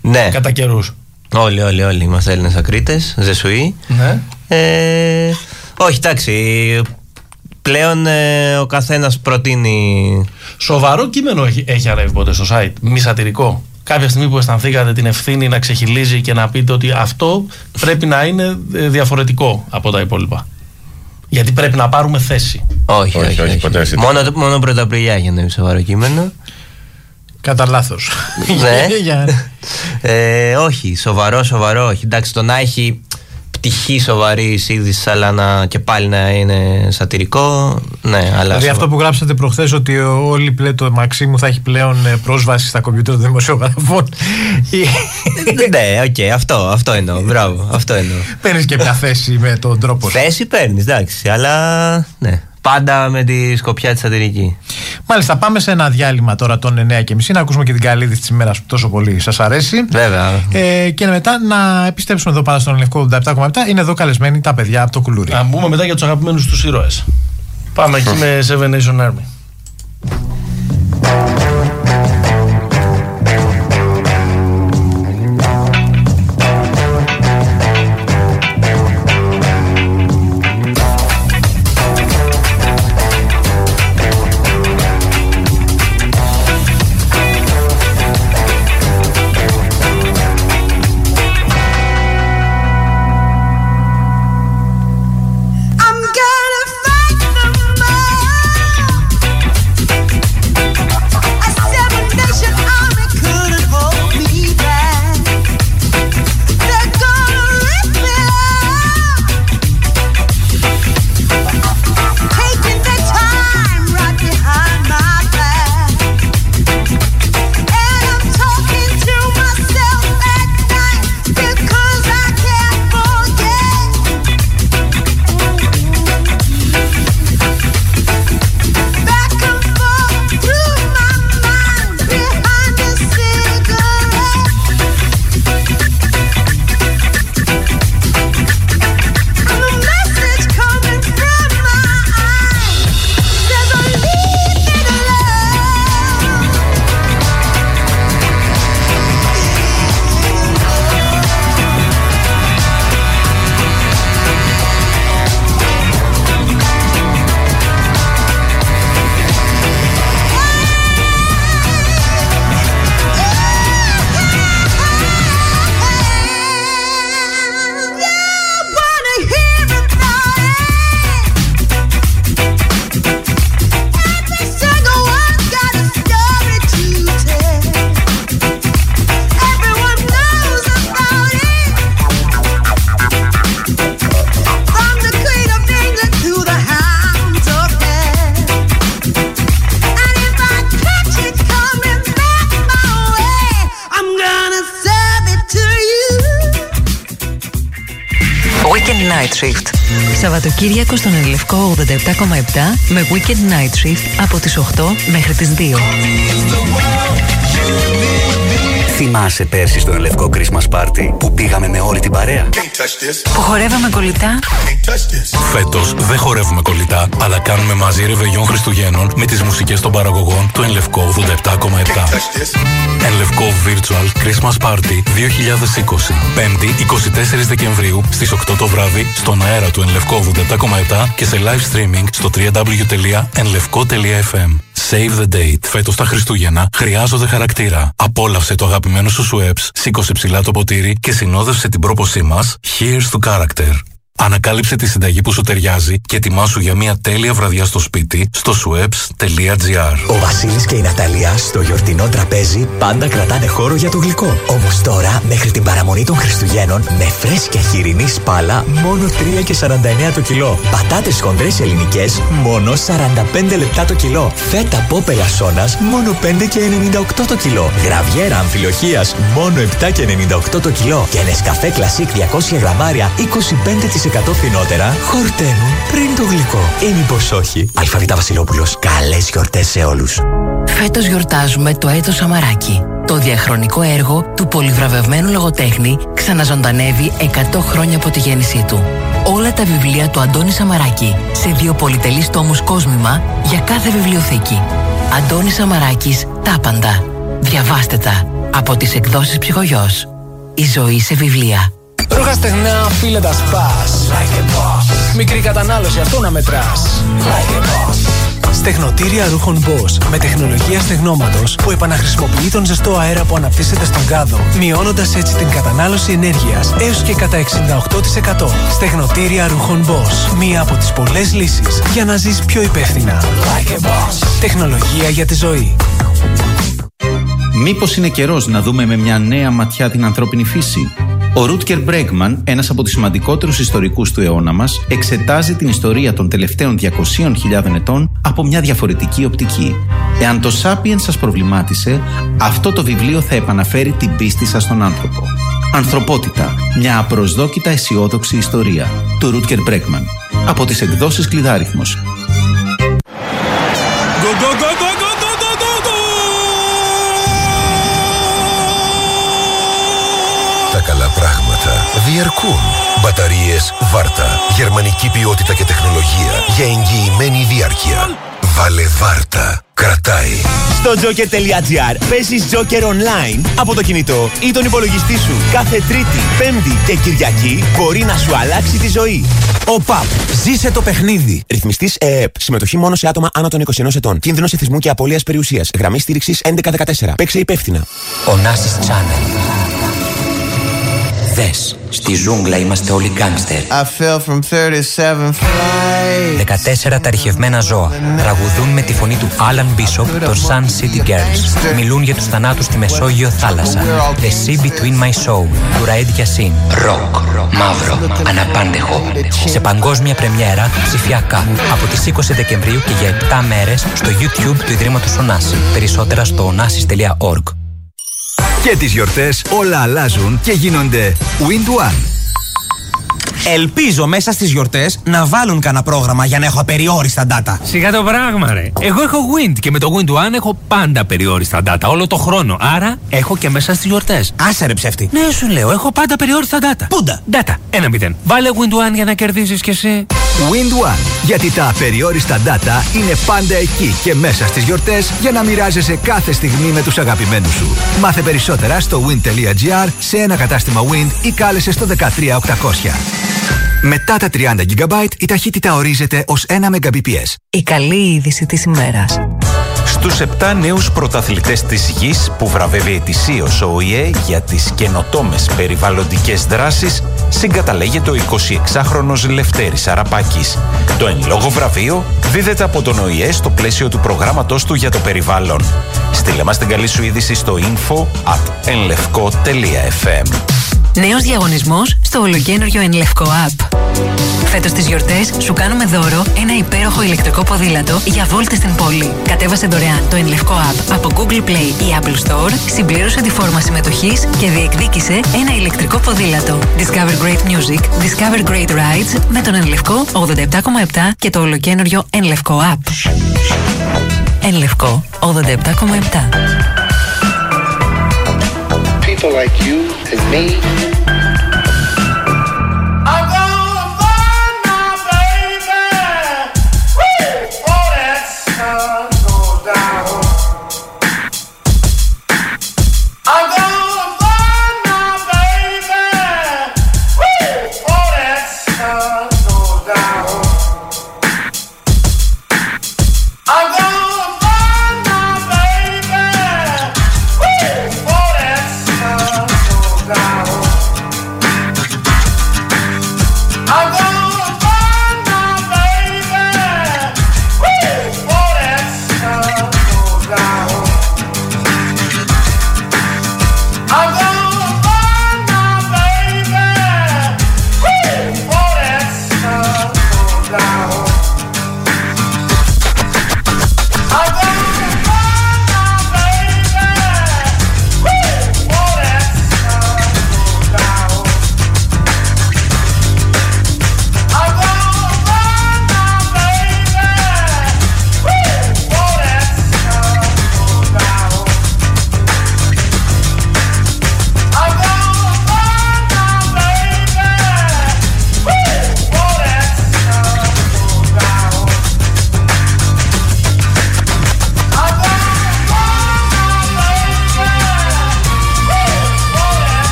Ναι, κατά καιρούς. όλοι, όλοι, όλοι είμαστε Έλληνες ακρίτες, ζεσουοί. Ναι. Ε, όχι, εντάξει. Πλέον ε, ο καθένας προτείνει. Σοβαρό κείμενο έχει, έχει ανέβει ποτέ στο site, μη σατυρικό. Κάποια στιγμή που αισθανθήκατε την ευθύνη να ξεχυλίζει και να πείτε ότι αυτό πρέπει να είναι ε, διαφορετικό από τα υπόλοιπα. Γιατί πρέπει να πάρουμε θέση. Όχι, όχι, Όχι, όχι, ποτέ εσύ. Μόνο, μόνο πρωταπριλιά έχει ανέβει σοβαρό κείμενο. Κατά λάθος. ναι. ε, όχι, σοβαρό, σοβαρό. Όχι. Εντάξει, το να έχει πτυχή σοβαρή είδηση, αλλά να, και πάλι να είναι σατυρικό. Ναι, αλλά. Δηλαδή σοβα- αυτό που γράψατε προχθές ότι όλοι πλέον το Μαξίμου θα έχει πλέον ε, πρόσβαση στα κομπιούτερ των δημοσιογραφών. ναι, οκ, αυτό, αυτό εννοώ. Μπράβο, αυτό εννοώ. Παίρνεις και μια θέση με τον τρόπο σου. Θέση παίρνεις, εντάξει, αλλά ναι. Πάντα με τη σκοπιά της σατυρική. Μάλιστα, πάμε σε ένα διάλειμμα τώρα των 9.30 να ακούσουμε και την καλή είδηση της ημέρας που τόσο πολύ σας αρέσει. Βέβαια. Ε, και μετά να επιστρέψουμε εδώ πάνω στον Εν Λευκώ 87,7. Είναι εδώ καλεσμένοι τα παιδιά από το κουλούρι. Να μπούμε μετά για τους αγαπημένους τους ήρωες. Πάμε εκεί με Seven Nation Army. Σαββατοκύριακο στον Ελευκό 87,7 με Weekend Night Shift από τις 8 μέχρι τις 2. Θυμάσαι πέρσι στο Ελευκό Christmas Party που πήγαμε με όλη την παρέα; Που χορεύαμε κολλητά; Φέτος δεν χορεύουμε κολλητά, αλλά κάνουμε μαζί ρεβεγιόν Χριστουγέννων με τις μουσικές των παραγωγών του Ενλευκό 87,7. Ενλευκό Virtual Christmas Party 2020. 5η 24 Δεκεμβρίου στις 8 το βράδυ στον αέρα του Ενλευκό 87,7 και σε live streaming στο www.enlevko.fm. Save the date. Φέτος τα Χριστούγεννα χρειάζονται χαρακτήρα. Απόλαυσε το αγαπημένο σου Sweps, σήκωσε ψηλά το ποτήρι και συνόδευσε την πρόποση μας Here's to Character. Ανακάλυψε τη συνταγή που σου ταιριάζει και ετοιμάσου για μια τέλεια βραδιά στο σπίτι στο sweps.gr. Ο Βασίλης και η Ναταλία στο γιορτινό τραπέζι πάντα κρατάνε χώρο για το γλυκό. Όμως τώρα, μέχρι την παραμονή των Χριστουγέννων, με φρέσκια χοιρινή σπάλα, μόνο 3 και 49 το κιλό. Πατάτες χοντρές ελληνικές, μόνο 45 λεπτά το κιλό. Φέτα πόπελα σόνας, μόνο 5 και 98 το κιλό. Γραβιέρα αμφιλοχίας, μόνο 7 και 98 το κιλό. Και Νεσκαφέ Κλασίκ 200 γραμμάρια, 25% φθηνότερα, χορταίνουν πριν το γλυκό. Ή μήπως όχι. Αλφαβήτα Βασιλόπουλος, καλές γιορτές σε όλους. Φέτος γιορτάζουμε το έτος Σαμαράκη. Το διαχρονικό έργο του πολυβραβευμένου λογοτέχνη ξαναζωντανεύει 100 χρόνια από τη γέννησή του. Όλα τα βιβλία του Αντώνη Σαμαράκη σε δύο πολυτελείς τόμους κόσμημα για κάθε βιβλιοθήκη. Αντώνης Σαμαράκης, τα πάντα. Διαβάστε τα από τις εκδόσεις ψυχογιός. Η ζωή σε βιβλία. Ρούχα στεγνά, φίλε τα σπάς Μικρή κατανάλωση, αυτό να μετράς Στεγνοτήρια ρούχων Boss με τεχνολογία στεγνώματος που επαναχρησιμοποιεί τον ζεστό αέρα που αναπτύσσεται στον κάδο, μειώνοντας έτσι την κατανάλωση ενέργειας έως και κατά 68%. Στεγνοτήρια ρούχων Boss. Μία από τις πολλές λύσεις για να ζεις πιο υπεύθυνα. Τεχνολογία για τη ζωή. Μήπως είναι καιρός να δούμε με μια νέα ματιά την ανθρώπινη φύση; Ο Ρούτκερ Μπρέγκμαν, ένας από τους σημαντικότερους ιστορικούς του αιώνα μας, εξετάζει την ιστορία των τελευταίων 200.000 ετών από μια διαφορετική οπτική. Εάν το Sapiens σας προβλημάτισε, αυτό το βιβλίο θα επαναφέρει την πίστη σας στον άνθρωπο. Ανθρωπότητα, μια απροσδόκητα αισιόδοξη ιστορία, του Ρούτκερ Μπρέγκμαν, από τις εκδόσεις Κλειδάριθμος. Διαρκούν. Μπαταρίες Βάρτα. Γερμανική ποιότητα και τεχνολογία για εγγυημένη διάρκεια. Βάλε Βάρτα. Κρατάει. Στο joker.gr παίζεις Joker online από το κινητό ή τον υπολογιστή σου. Κάθε Τρίτη, Πέμπτη και Κυριακή μπορεί να σου αλλάξει τη ζωή. Ο ΠΑΠ. Ζήσε το παιχνίδι. Ρυθμιστής ΕΕΠ. Συμμετοχή μόνο σε άτομα άνω των 21 ετών. Κίνδυνο εθισμού και απώλειας περιουσίας. Γραμμή στήριξης 1114. Παίξε υπεύθυνα. Ο Νάσης Channel. Δες, στη ζούγκλα είμαστε όλοι γκάνγκστερ. I fell from 37 flights. 14 ταριχευμένα ζώα τραγουδούν με τη φωνή του Alan Bishop το Sun City Girls. Μιλούν για τους θανάτους στη Μεσόγειο θάλασσα. The Sea Between My Soul του Raed Yassin. Ροκ, μαύρο, αναπάντεχο. Σε παγκόσμια πρεμιέρα ψηφιακά από τις 20 Δεκεμβρίου και για 7 μέρες στο YouTube του Ιδρύματος Ωνάση. Περισσότερα στο onasis.org. Και τις γιορτές όλα αλλάζουν και γίνονται Wind One. Ελπίζω μέσα στις γιορτές να βάλουν κανένα πρόγραμμα για να έχω απεριόριστα data. Σιγά το πράγμα, ρε. Εγώ έχω Wind και με το Wind One έχω πάντα περιόριστα data όλο το χρόνο. Άρα έχω και μέσα στις γιορτές. Άσε ρε ψεύτη. Ναι, σου λέω, έχω πάντα περιόριστα data. Πούντα. Data. Ένα μηδέν. Βάλε Wind One για να κερδίσει κι εσύ. Wind One. Γιατί τα απεριόριστα data είναι πάντα εκεί και μέσα στις γιορτές για να μοιράζεσαι κάθε στιγμή με τους αγαπημένους σου. Μάθε περισσότερα στο wind.gr σε ένα κατάστημα Wind ή κάλεσε στο 13800. Μετά τα 30 GB η ταχύτητα ορίζεται ως 1 Mbps. Η καλή είδηση της ημέρας. Στους 7 νέους πρωταθλητές της γης που βραβεύει ετησίως ο ΟΗΕ για τις καινοτόμες περιβαλλοντικές δράσεις συγκαταλέγεται ο 26χρονος Λευτέρης Αραπάκης. Το εν λόγω βραβείο δίδεται από τον ΟΗΕ στο πλαίσιο του προγράμματός του για το περιβάλλον. Στείλε μας την καλή σου είδηση στο info at enlevko.fm Νέος διαγωνισμός στο ολοκένουργιο Ενλευκό App. Φέτος τις γιορτές σου κάνουμε δώρο ένα υπέροχο ηλεκτρικό ποδήλατο για βόλτες στην πόλη. Κατέβασε δωρεάν το Ενλευκό App από Google Play ή Apple Store, συμπλήρωσε τη φόρμα συμμετοχής και διεκδίκησε ένα ηλεκτρικό ποδήλατο. Discover Great Music, Discover Great Rides με τον Ενλευκό 87,7 και το ολοκένουργιο Ενλευκό App. Ενλευκό 87,7. people like you and me.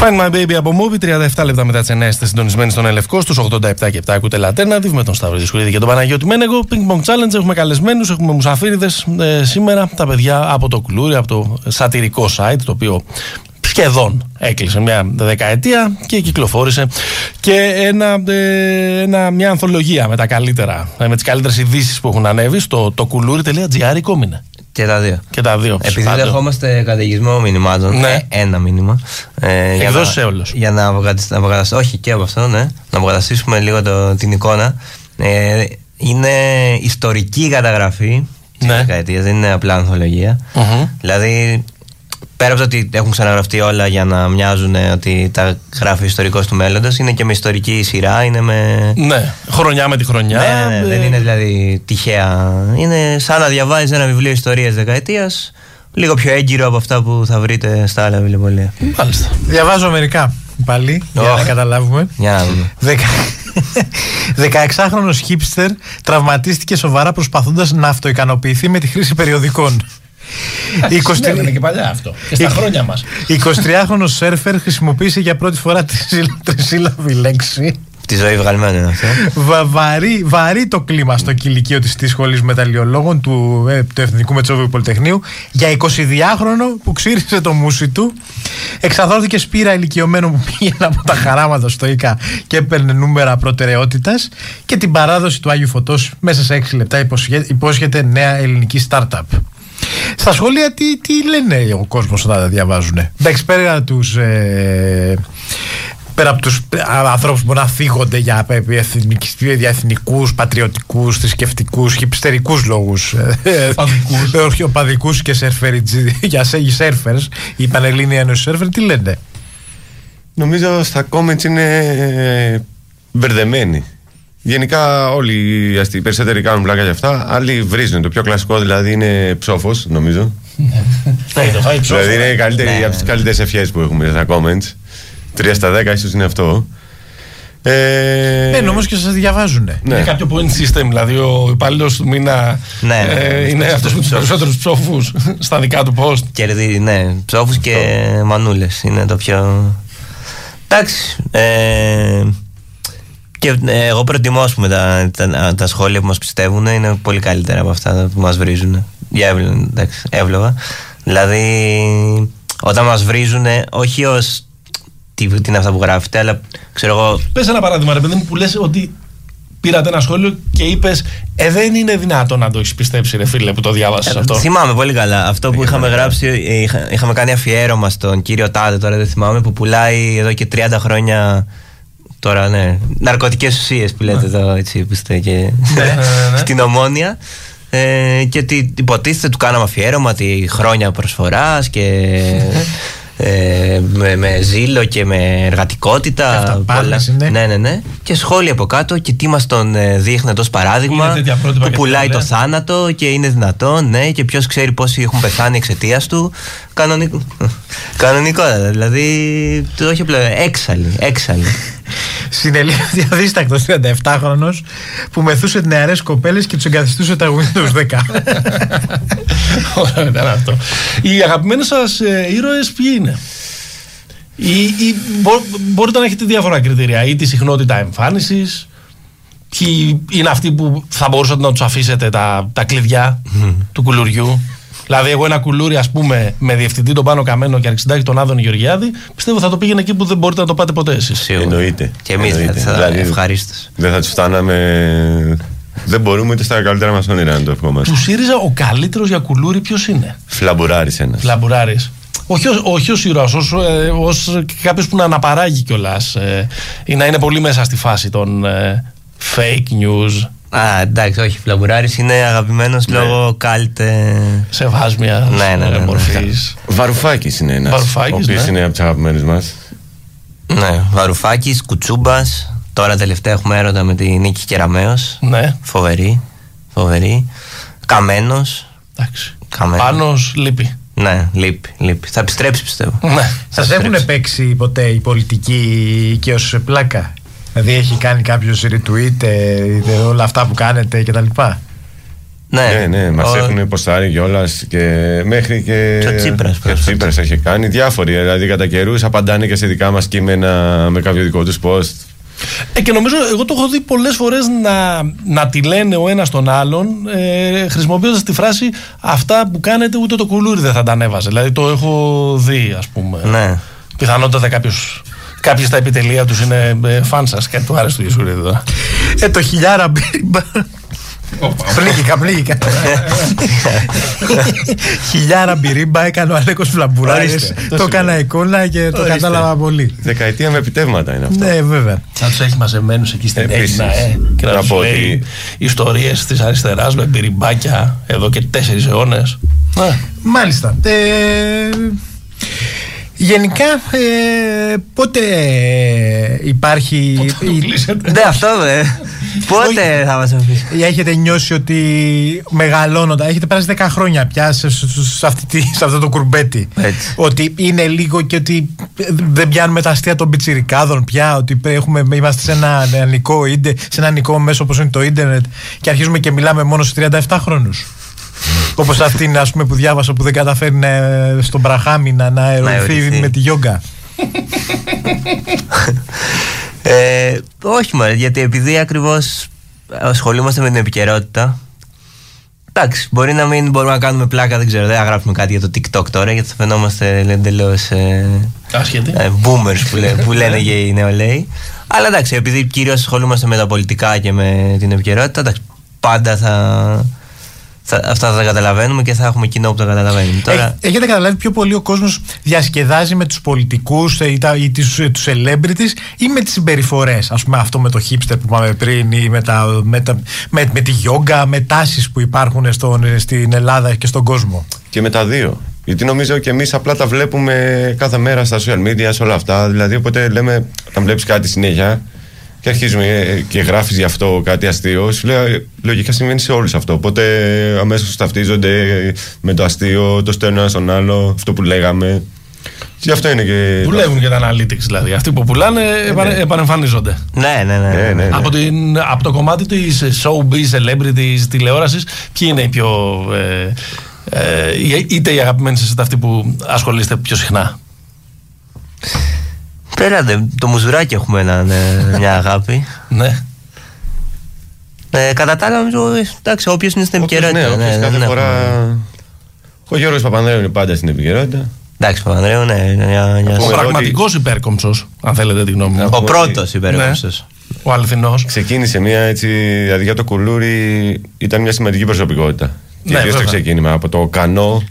Find My Baby από Movie, 37 λεπτά μετά τις 9 είστε συντονισμένοι στον Ελευκό, στους 87 και 7 ακούτε Alternative με τον Σταύρο Δισκουρίδη και τον Παναγιώτη Μένεγο. Ping Pong Challenge, έχουμε καλεσμένους, έχουμε μουσαφίριδες ε, σήμερα. Τα παιδιά από το Κουλούρι, από το σατυρικό site, το οποίο σχεδόν έκλεισε μια δεκαετία και κυκλοφόρησε και ένα, ε, ένα, μια ανθολογία με τα καλύτερα, ε, με τις καλύτερες ειδήσεις που έχουν ανέβει στο το κουλούρι.gr είναι. Και τα δύο. Και τα δύο. Επειδή Πάντο. δεχόμαστε καταιγισμό μηνυμάτων, Ναι. ε, ένα μήνυμα. Ε, για Εκδόσεις να- σε όλους. Για να, αποκατασ- να αποκατασ- όχι και από αυτό, ναι. Να αποκαταστήσουμε λίγο το, την εικόνα. Ε, είναι ιστορική καταγραφή της Ναι. δεκαετίας, δεν είναι απλά ανθολογία. Μμμ. Δηλαδή, πέρα από το ότι έχουν ξαναγραφτεί όλα για να μοιάζουν ότι τα γράφει ο ιστορικός του μέλλοντος, είναι και με ιστορική σειρά, είναι με. Ναι, χρονιά με τη χρονιά. Ναι, ναι, ναι, δεν ε, είναι δηλαδή τυχαία. Είναι σαν να διαβάζεις ένα βιβλίο ιστορίας δεκαετίας, λίγο πιο έγκυρο από αυτά που θα βρείτε στα άλλα βιβλιοπολία. Μάλιστα. Διαβάζω μερικά πάλι για να Ωχ. καταλάβουμε. Για να δούμε. Δεκα... 16χρονο χίπστερ τραυματίστηκε σοβαρά προσπαθώντας να αυτοικανοποιηθεί με τη χρήση περιοδικών. Συνέβαινε και παλιά αυτό. Και στα χρόνια μας. 23χρονο σερφερ χρησιμοποίησε για πρώτη φορά τη σύλλα- τρισύλλαβη λέξη. Τη ζωή βγαλμένο είναι αυτό. Βα- βαρύ, βαρύ το κλίμα στο κηλικείο της, της σχολής μεταλλιολόγων του, ε, του Εθνικού Μετσόβιου Πολυτεχνείου για 22χρονο που ξύρισε το μουσι του εξαδόθηκε σπήρα ηλικιωμένου που πήγαινε από τα χαράματα στο ΙΚΑ και έπαιρνε νούμερα προτεραιότητας και την παράδοση του Άγιου Φωτός μέσα σε 6 λεπτά υπόσχε- υπόσχεται νέα ελληνική startup. Στα σχολεία τι, τι λένε ο κόσμος όταν τα διαβάζουν. Εντάξει, πέρα τους... Ε, πέρα από τους ε, ανθρώπους που μπορεί να θίγονται για, ε, εθνικ- για εθνικούς, πατριωτικούς, θρησκευτικούς, χιπστερικούς λόγους. ε, Παδικούς. ε, όχι, οπαδικούς και σερφεριτζι- για σε- οι σερφερς, η Πανελλήνια Ένωση Σερφερ, τι λένε; Νομίζω στα comments είναι ε, μπερδεμένοι. Γενικά όλοι οι αστεί, οι περισσότεροι κάνουν πλάκα για αυτά. Άλλοι βρίζουν. Το πιο κλασικό δηλαδή είναι ψόφος, νομίζω. Ναι, το φάει ψόφος. δηλαδή είναι η καλύτερη, Ναι, από τις καλύτερες ευχές που έχουμε στα comments. 3 στα 10 ίσως είναι αυτό. Ε, Ναι, όμως και σας διαβάζουνε. ναι. Είναι κάποιο point system, δηλαδή ο υπάλληλος του μήνα Ναι, ναι, ε, ναι. είναι αυτός με τους περισσότερους ψόφους στα δικά του post. Κερδίζει, ναι, ψόφους και μανούλες. Είναι το πιο. Εντάξει. Ε, και ε, εγώ προτιμώ ας πούμε, τα, τα, τα σχόλια που μας πιστεύουν είναι πολύ καλύτερα από αυτά που μας βρίζουν. Για εύλογα, εντάξει, εύλογα. Δηλαδή, όταν μας βρίζουν, όχι ως τι, τι είναι αυτά που γράφετε, αλλά ξέρω εγώ. Πες ένα παράδειγμα, ρε παιδί μου, που λες ότι πήρατε ένα σχόλιο και είπες Ε, δεν είναι δυνατόν να το έχεις πιστέψει, ρε φίλε, που το διάβασες αυτό. Θυμάμαι πολύ καλά. Αυτό που είχαμε γράψει, ε, είχα- είχαμε κάνει αφιέρωμα στον κύριο Τάδε, τώρα δεν θυμάμαι, που πουλάει εδώ και 30 χρόνια. Τώρα, ναι. Ναρκωτικές ουσίες που λέτε εδώ, έτσι, που είστε και στην ομόνια. Ε, και τι υποτίθεται του κάναμε αφιέρωμα τη χρόνια προσφοράς και ε, με, με ζήλο και με εργατικότητα. αυταπάτες πολλά. Ναι, ναι, ναι. Και σχόλια από κάτω και τι μας τον ε, δείχνετε ως παράδειγμα Είναι τέτοια πρότυπα που και πουλάει το τέτοια, θάνατο και είναι δυνατόν, ναι, και ποιος ξέρει πόσοι έχουν πεθάνει εξαιτίας του. Κανονικό. Κανονικότατα. Δηλαδή, το όχι απλά. Έξαλλη. Έξαλλη. Συνελήφθη αδίστακτο 37χρονο που μεθούσε νεαρές κοπέλες και τους εγκαθιστούσε τα Windows 10. Ωραία ήταν αυτό. Οι αγαπημένοι σας ε, ήρωες ποιοι είναι; Ή, ή μπο- μπορείτε να έχετε διάφορα κριτήρια. Ή τη συχνότητα εμφάνισης. Ποιοι είναι αυτοί που θα μπορούσατε να τους αφήσετε τα, τα κλειδιά του κουλουριού; Δηλαδή, εγώ ένα κουλούρι, ας πούμε, με διευθυντή τον Πάνο Καμένο και αρχιντάκι τον Άδων Γεωργιάδη, πιστεύω θα το πήγαινε εκεί που δεν μπορείτε να το πάτε ποτέ εσείς. Εννοείται. Και εμείς Εννοείται. θα- Δηλαδή, ευχαρίστως. Δεν θα τους φτάναμε. Δεν μπορούμε ούτε στα καλύτερα μα όνειρα να το ευχόμαστε. Του ΣΥΡΙΖΑ ο καλύτερος για κουλούρι ποιος είναι; Φλαμπουράρης ένας. Λαμπουράρη. Όχι, ως- όχι ως ήρωας, ως, ε, ως κάποιος που να αναπαράγει κιόλας ή να είναι πολύ μέσα στη φάση των ε, fake news. Α, εντάξει, όχι. Φλαμπουράρη είναι αγαπημένος λόγω κάλτε. Σεβάσμια. Ναι, ναι, ναι, ναι. μορφής. Βαρουφάκης είναι ένας. Βαρουφάκης, Ο οποίος ναι. είναι από τους αγαπημένους μας. Ναι, Βαρουφάκης, Κουτσούμπας. Τώρα τελευταία έχουμε έρωτα με τη Νίκη Κεραμέο. Ναι. Φοβερή. Φοβερή. Καμένος. Εντάξει. Καμένος. Πάνος λείπει. Ναι, λείπει, λείπει. Θα επιστρέψει πιστεύω. Ναι. Σας έχουν παίξει ποτέ η πολιτική και ως πλάκα; Δηλαδή έχει κάνει κάποιος retweet ε, όλα αυτά που κάνετε κτλ. Ναι, ναι, μας Ο- έχουν υποστάρει κιόλας και μέχρι και. Και ο Τσίπρας Και ο Τσίπρας έχει κάνει διάφοροι. Δηλαδή κατά καιρούς απαντάνε και σε δικά μας κείμενα με κάποιο δικό τους post. Ε, και νομίζω, εγώ το έχω δει πολλές φορές να, να τη λένε ο ένας τον άλλον, ε, χρησιμοποιώντας τη φράση Αυτά που κάνετε ούτε το κουλούρι δεν θα τα ανέβαζε. Δηλαδή το έχω δει, ας πούμε. Ναι. Πιθανότατα κάποιος Κάποιοι στα επιτελεία τους είναι ε, φαν σας. Κάτι του άρεσε του Ιησούρη εδώ. Ε, το χιλιάρα μπίμπα. Πλήγηκα, πλήγηκα. Χιλιάρα μπυρίμπα έκανε ο Αλέκος Φλαμπουράκη. Ορίστε, Το το έκανα εικόνα και το Ορίστε. κατάλαβα πολύ. Δεκαετία με επιτεύγματα είναι αυτό. Ναι, βέβαια. Θα τους έχει μαζεμένους εκεί στην Επίσης. Έγινα, ε, και να Να τους πω λέει ότι- ιστορίες της αριστεράς με πυριμπάκια εδώ και τέσσερις αιώνες. Μάλιστα. Ε, γενικά, ε, πότε υπάρχει. Ναι, αυτό δε. Πότε θα μας αφήσει; Ή έχετε νιώσει ότι μεγαλώνοντα, έχετε περάσει 10 χρόνια πια σε, σε- σε αυτή τη- σε αυτό το κουρμπέτι. Ότι είναι λίγο και ότι δεν πιάνουμε τα αστεία των πιτσιρικάδων πια, ότι έχουμε, είμαστε σε ένα νεανικό, ίντε, σε ένα νεανικό μέσο όπως είναι το ίντερνετ και αρχίζουμε και μιλάμε μόνο σε 37 χρόνους. Όπως αυτήν ας πούμε, που διάβασα που δεν καταφέρει να- στον Μπραχάμι να, να αερωθεί αερωθεί. με τη γιόγκα. Ε, όχι μωρέ, γιατί επειδή ακριβώς ασχολούμαστε με την επικαιρότητα Εντάξει, μπορεί να μην μπορούμε να κάνουμε πλάκα, δεν ξέρω, δεν θα γράψουμε κάτι για το TikTok τώρα γιατί θα φαινόμαστε εντελώς ε, Άσχετοι. ε, boomers που, λέ- που λένε και οι νεολαίοι. Αλλά εντάξει, επειδή κυρίως ασχολούμαστε με τα πολιτικά και με την επικαιρότητα, εντάξει, πάντα θα, θα, αυτά θα τα καταλαβαίνουμε και θα έχουμε κοινό που τα καταλαβαίνουμε. Τώρα, Έχ- Έχετε καταλάβει πιο πολύ ο κόσμος διασκεδάζει με τους πολιτικούς ε, ή, τα, ή τους, ε, τους celebrities ή με τις συμπεριφορές. Ας πούμε αυτό με το hipster που είπαμε πριν ή με, τα, με, τα, με, με τη γιόγκα, με τάσεις που υπάρχουν στον, ε, στην Ελλάδα και στον κόσμο; Και με τα δύο. Γιατί νομίζω και εμείς απλά τα βλέπουμε κάθε μέρα στα social media, σε όλα αυτά. Δηλαδή, οπότε λέμε, όταν βλέπεις κάτι συνέχεια και αρχίζουμε ε, και γράφεις γι' αυτό κάτι αστείο, σου λέει «Ε, λογικά συμβαίνει σε όλους αυτό. Οπότε αμέσως ταυτίζονται με το αστείο, το στέλνουν ένα στον άλλο, αυτό που λέγαμε. Και γι' αυτό είναι και. Δουλεύουν και τα analytics δηλαδή. Αυτοί που πουλάνε επανε- επανεμφανίζονται. ναι, ναι, ναι. Ναι, ναι, ναι. Από, την, από το κομμάτι της showbiz, celebrities, τηλεόρασης, ποιοι είναι οι πιο. Ε, ε, είτε οι αγαπημένοι σας είτε αυτοί που ασχολείστε πιο συχνά; Πέρατε, το μουζουράκι έχουμε έναν, ε, μια αγάπη. Ναι. Ε, κατά τα άλλα, νομίζω, ε, εντάξει, όποιος είναι στην επικαιρότητα. Ναι, όποιος ναι, κάθε δεν φορά. έχουμε- Ο Γιώργος Παπανδρέου είναι πάντα στην επικαιρότητα. Εντάξει, Παπανδρέου, ναι, είναι μια, μια... Ο πραγματικός υπέρκομψο, αν θέλετε τη γνώμη μου. Ο πρώτος υπέρκομψος. Ναι. Ο αληθινός. Ξεκίνησε μια έτσι, δηλαδή για το κουλούρι ήταν μια σημαντική προσωπικότητα. Και Ναι, ιδίως στο βέβαια. ξεκίνημα από το κανό.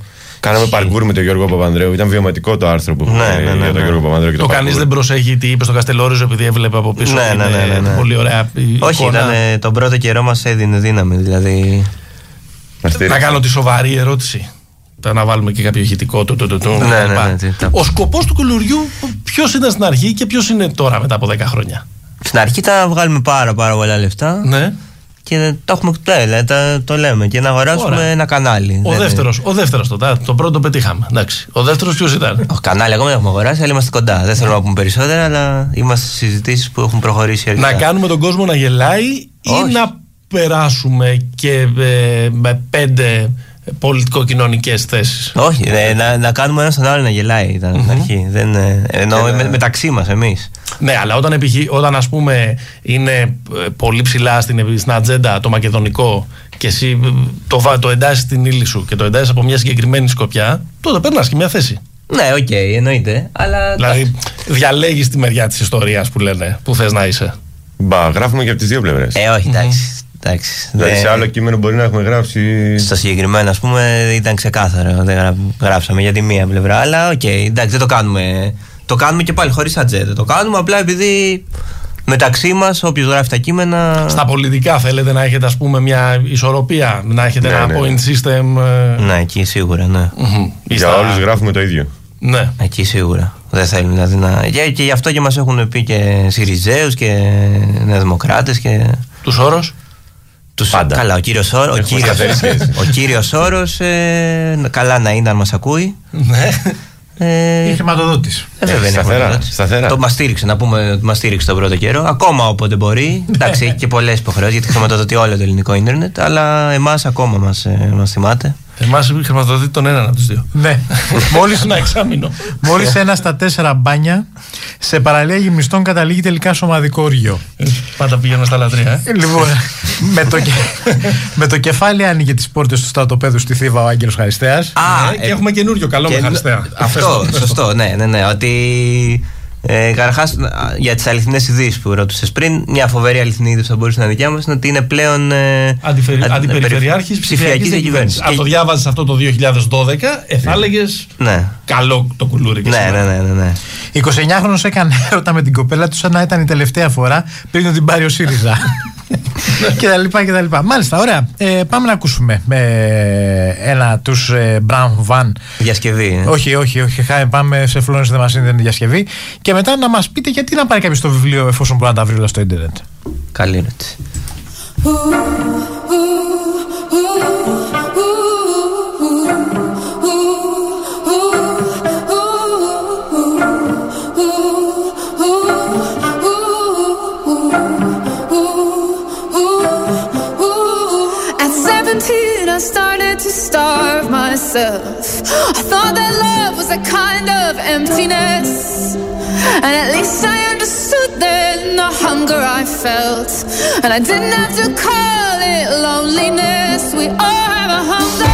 Κάναμε παρκούρ με τον Γιώργο Παπανδρέου. Ήταν βιωματικό το άρθρο που έχουμε Ναι, ναι, ναι, για τον ναι. Γιώργο Παπανδρέου και Το το, κανείς parkour. δεν προσέχει τι είπε στο Καστελόριζο επειδή έβλεπε από πίσω. Ναι, ναι, Είναι ναι, ναι, ναι. Πολύ ωραία η Όχι, εικόνα. ήταν, ε, τον πρώτο καιρό μας έδινε δύναμη. Δηλαδή. Να κάνω τη σοβαρή ερώτηση. Τα να βάλουμε και κάποιο ηχητικό του. του, του, του Ναι, κτλ. ναι, ναι, τι- τα- Ο σκοπός του κουλουριού ποιος ήταν στην αρχή και ποιος είναι τώρα μετά από 10 χρόνια; Στην αρχή ήταν να βγάλουμε πάρα, πάρα πολλά λεφτά. Ναι. Και το έχουμε ναι, δηλαδή, τα- το λέμε. Και να αγοράσουμε Ωραία. ένα κανάλι. Ο Δεν- δεύτερος, ο δεύτερος το, το πρώτο πετύχαμε. Εντάξει. Ο δεύτερος ποιος ήταν; Όχι, κανάλι ακόμα δεν έχουμε αγοράσει, αλλά είμαστε κοντά. Δεν θέλω να πούμε περισσότερα, αλλά είμαστε στις συζητήσεις που έχουν προχωρήσει αρκετά. να κάνουμε τον κόσμο να γελάει Όχι. ή να περάσουμε και ε, με πέντε πολιτικο-κοινωνικές θέσεις. Όχι, ε, να, να κάνουμε ένα στον άλλο να γελάει ήταν στην αρχή. Δεν, ε, εννοώ Και να- με- μεταξύ μας εμείς. Ναι, αλλά όταν, επιχει... όταν ας πούμε είναι ε, πολύ ψηλά στην, στην ατζέντα το μακεδονικό και εσύ ε, το, βα- το εντάσσεις στην ύλη σου και το εντάσσεις από μια συγκεκριμένη σκοπιά, τότε περνάς και μια θέση. Ναι, οκ, εννοείται. Αλλά. Δηλαδή διαλέγεις τη μεριά της ιστορίας που λένε, που θες να είσαι. Μπα, γράφουμε και από τις δύο πλευρές. Ε, όχι, εντάξει. Εντάξει. Δηλαδή Δεν- σε άλλο κείμενο μπορεί να έχουμε γράψει. Στο συγκεκριμένο, ας πούμε, ήταν ξεκάθαρο. Δεν γρα- γράψαμε για τη μία πλευρά. Αλλά οκ, εντάξει, δεν το κάνουμε. Το κάνουμε και πάλι χωρίς ατζέντα. Το κάνουμε απλά επειδή μεταξύ μας, όποιος γράφει τα κείμενα. Στα πολιτικά θέλετε να έχετε ας πούμε μια ισορροπία, να έχετε Ναι, ένα ναι. point system. ε, Ναι, εκεί σίγουρα, ναι. μμμ. Ή Για στα- όλους γράφουμε το ίδιο. Ναι. Εκεί σίγουρα. Δεν θέλουν δηλαδή να. Και, και γι' αυτό και μας έχουν πει και Σιριζέους και Νεοδημοκράτε και. Τους όρους. Τους... Πάντα. Καλά, ο κύριος Όρο. Ο Έχουμε κύριος, σταθερή σχέση. ο κύριος Όρος, ε, καλά να είναι αν μας ακούει. Ναι. Ε, Είναι χρηματοδότης. ε, βέβαια είναι σταθερά, χρηματοδότης. σταθερά. Το μας στήριξε, να πούμε ότι μας στήριξε τον πρώτο καιρό. Ακόμα όποτε μπορεί. Εντάξει, έχει και πολλές υποχρεώσεις γιατί χρηματοδοτεί όλο το ελληνικό ίντερνετ. Αλλά εμάς ακόμα μας μας θυμάται. Εμάς χρηματοδοτεί τον έναν από τους δύο. Ναι. Μόλις Ένα εξάμεινο. Μόλις ένα στα τέσσερα μπάνια σε παραλία γυμνιστών καταλήγει τελικά σε ομαδικό όργιο. Πάντα πήγαινα στα λατρεία. ε. Ε, Λοιπόν, με, το, κε- με το κεφάλι άνοιγε τις πόρτες του στρατοπέδου στη Θήβα ο Άγγελος Χαριστέας. Ναι, και έχουμε καινούριο καλό με και- χαριστέα. Αυτό, σωστό, ναι, ναι, ναι. Ότι Ε, Καταρχάς, για τις αληθινές ειδήσεις που ρώτησε πριν, μια φοβερή αληθινή είδηση που θα μπορούσε να είναι δικιά μας είναι ότι είναι πλέον. Ε, Αντιφερι... αντι- Αντιπεριφερειάρχης ψηφιακής διακυβέρνησης. Αν Και- το διάβαζες αυτό το 2012, ε, θα έλεγε Ναι. καλό το κουλούρι. και Ναι, σήμερα. ναι, ναι, ναι, ναι. 29χρονο έκανε έρωτα με την κοπέλα του σαν να ήταν η τελευταία φορά πριν να την πάρει ο ΣΥΡΙΖΑ. και τα λοιπά και τα λοιπά. Μάλιστα, ωραία. Ε, πάμε να ακούσουμε ε, ένα τους ε, Brown Van. Διασκευή. ε. Όχι, όχι, όχι. χα- Πάμε σε Florence The Machine, δεν είναι διασκευή. Και μετά να μας πείτε γιατί να πάρει κάποιος το βιβλίο εφόσον μπορεί να τα βρει όλα στο Ιντερνετ. Καλή ερώτηση. Starve myself. I thought that love was a kind of emptiness. And at least I understood then the hunger I felt. And I didn't have to call it loneliness. We all have a hunger.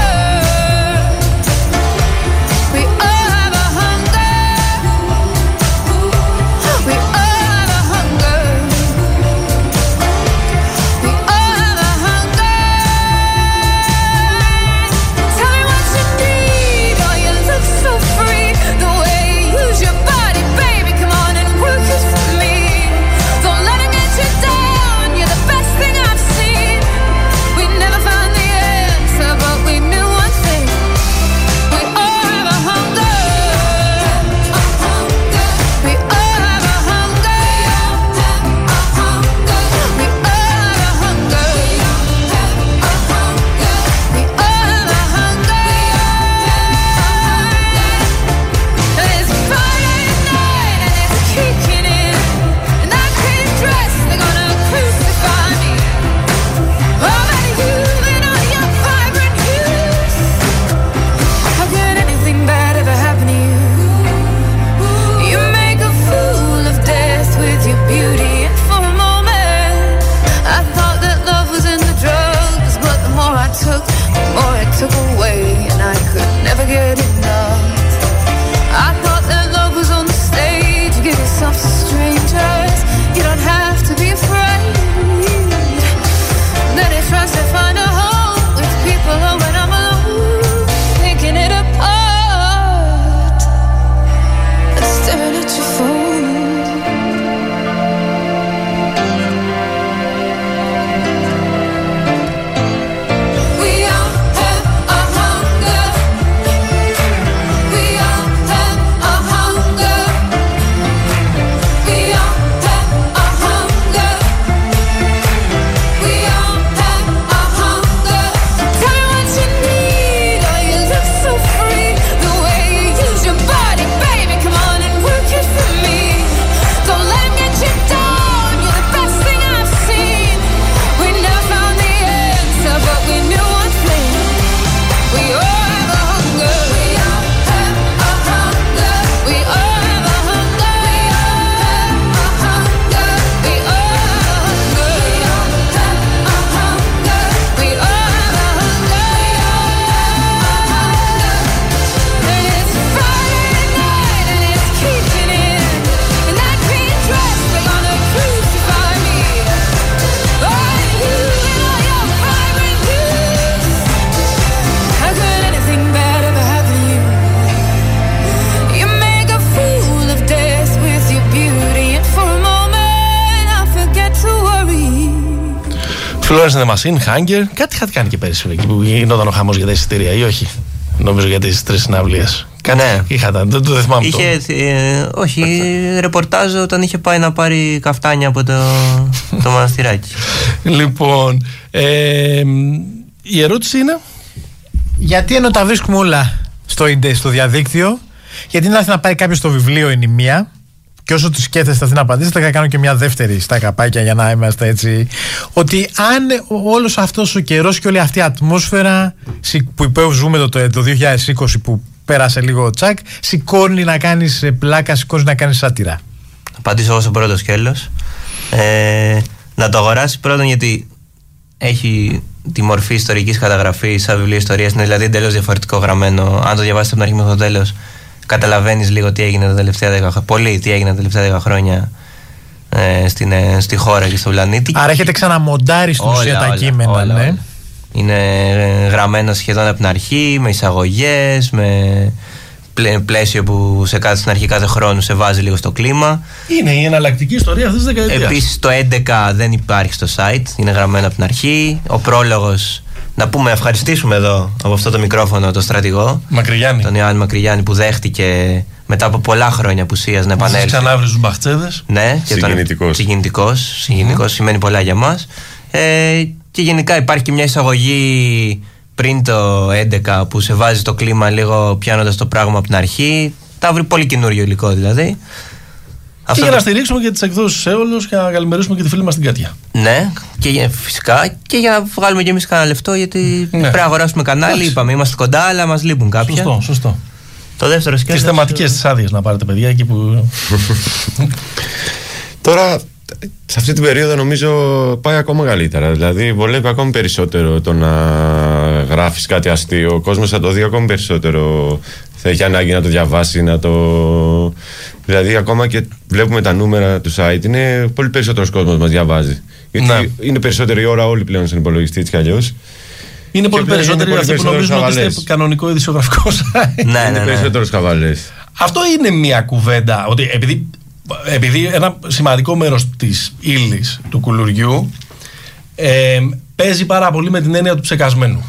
Florence and the Machine, Hunger. Κάτι είχατε κάνει και πέρυσι εκεί που γινόταν ο χαμός για τα εισιτήρια, ή όχι; Νομίζω για τις τρεις συναυλίες. Ναι. Είχατε, δεν το δεν θυμάμαι Είχε, ε, όχι, ρεπορτάζ όταν είχε πάει να πάρει καφτάνια από το, το μοναστηράκι. το. Λοιπόν, ε, η ερώτηση είναι; Γιατί ενώ τα βρίσκουμε όλα στο, ίντε- στο διαδίκτυο, γιατί να έρθει να πάει κάποιος στο βιβλίο είναι η μία, και όσο τη σκέφτεστε αυτή να απαντήσετε, θα κάνω και μια δεύτερη στα καπάκια για να είμαστε έτσι. Ότι αν όλος αυτός ο καιρός και όλη αυτή η ατμόσφαιρα σι- που υπέζουμε το, το, το 2020 που πέρασε λίγο τσακ, σηκώνει να κάνεις πλάκα, σηκώνεις να κάνεις σάτυρα. Θα απαντήσω εγώ στο πρώτο σκέλος. Ε, να το αγοράσεις πρώτον γιατί έχει τη μορφή ιστορικής καταγραφής σαν βιβλίο ιστορίας. Είναι δηλαδή εντελώς διαφορετικό γραμμένο. Αν το διαβάσετε από την αρχή μέχρι το τέλος, καταλαβαίνεις λίγο τι έγινε τα τελευταία 10 χρόνια. Πολύ τι έγινε τα τελευταία 10 χρόνια ε, στην, ε, στη χώρα και στον πλανήτη. Άρα έχετε ξαναμοντάρει στην Όλα, ουσία τα όλα, κείμενα, όλα, ναι. όλα. Είναι ε, γραμμένα σχεδόν από την αρχή, με εισαγωγές, με πλαί- πλαίσιο που σε κάθε, στην αρχή κάθε χρόνο σε βάζει λίγο στο κλίμα. Είναι η εναλλακτική ιστορία αυτής της δεκαετίας. Επίσης το 11 δεν υπάρχει στο site, είναι γραμμένο από την αρχή. Ο πρόλογος, να πούμε, ευχαριστήσουμε εδώ από αυτό το μικρόφωνο τον στρατηγό. Μακρυγιάννη. Τον Ιωάννη Μακρυγιάννη που δέχτηκε μετά από πολλά χρόνια απουσίας να Μας σας επανέλθει. ξανάβρει του μπαχτσέδες. Ναι, και τον- Συγκινητικός. Συγκινητικός. Συγκινητικός σημαίνει πολλά για μας. Ε, και γενικά υπάρχει και μια εισαγωγή πριν το 11 που σε βάζει το κλίμα λίγο πιάνοντας το πράγμα από την αρχή. Τα βρει πολύ καινούριο υλικό δηλαδή. Και για να στηρίξουμε και τις εκδόσεις Έολο και να καλημερίσουμε και τη φίλη μας την Κάτια. Ναι, και για- φυσικά και για να βγάλουμε και εμείς κανένα λεφτό γιατί πρέπει να αγοράσουμε κανάλι. Ναι. Εντάξει. Είπαμε, είμαστε κοντά, αλλά μας λείπουν κάποια. Σωστό, σωστό. Το δεύτερο Τι σκέλος. θεματικές της άδειε να πάρετε, παιδιά, εκεί που. Τώρα, σε αυτή την περίοδο νομίζω πάει ακόμα καλύτερα. Δηλαδή, βολεύει ακόμη περισσότερο το να γράφεις κάτι αστείο. Ο κόσμος θα το δει ακόμη περισσότερο. Θα έχει ανάγκη να το διαβάσει, να το. Δηλαδή, ακόμα και βλέπουμε τα νούμερα του site, είναι πολύ περισσότερος κόσμος μας διαβάζει. Γιατί Ναι. είναι περισσότερη ώρα όλοι πλέον στον υπολογιστή έτσι κι αλλιώς. Είναι πολύ πλέον περισσότεροι είναι αυτοί πολύ που νομίζουν ότι περισσότερους είστε κανονικό ειδησιογραφικό site. Ναι, είναι περισσότερος χαβαλές. Αυτό είναι μια κουβέντα. Ότι επειδή, επειδή ένα σημαντικό μέρος της ύλης του κουλουριού ε, παίζει πάρα πολύ με την έννοια του ψεκασμένου.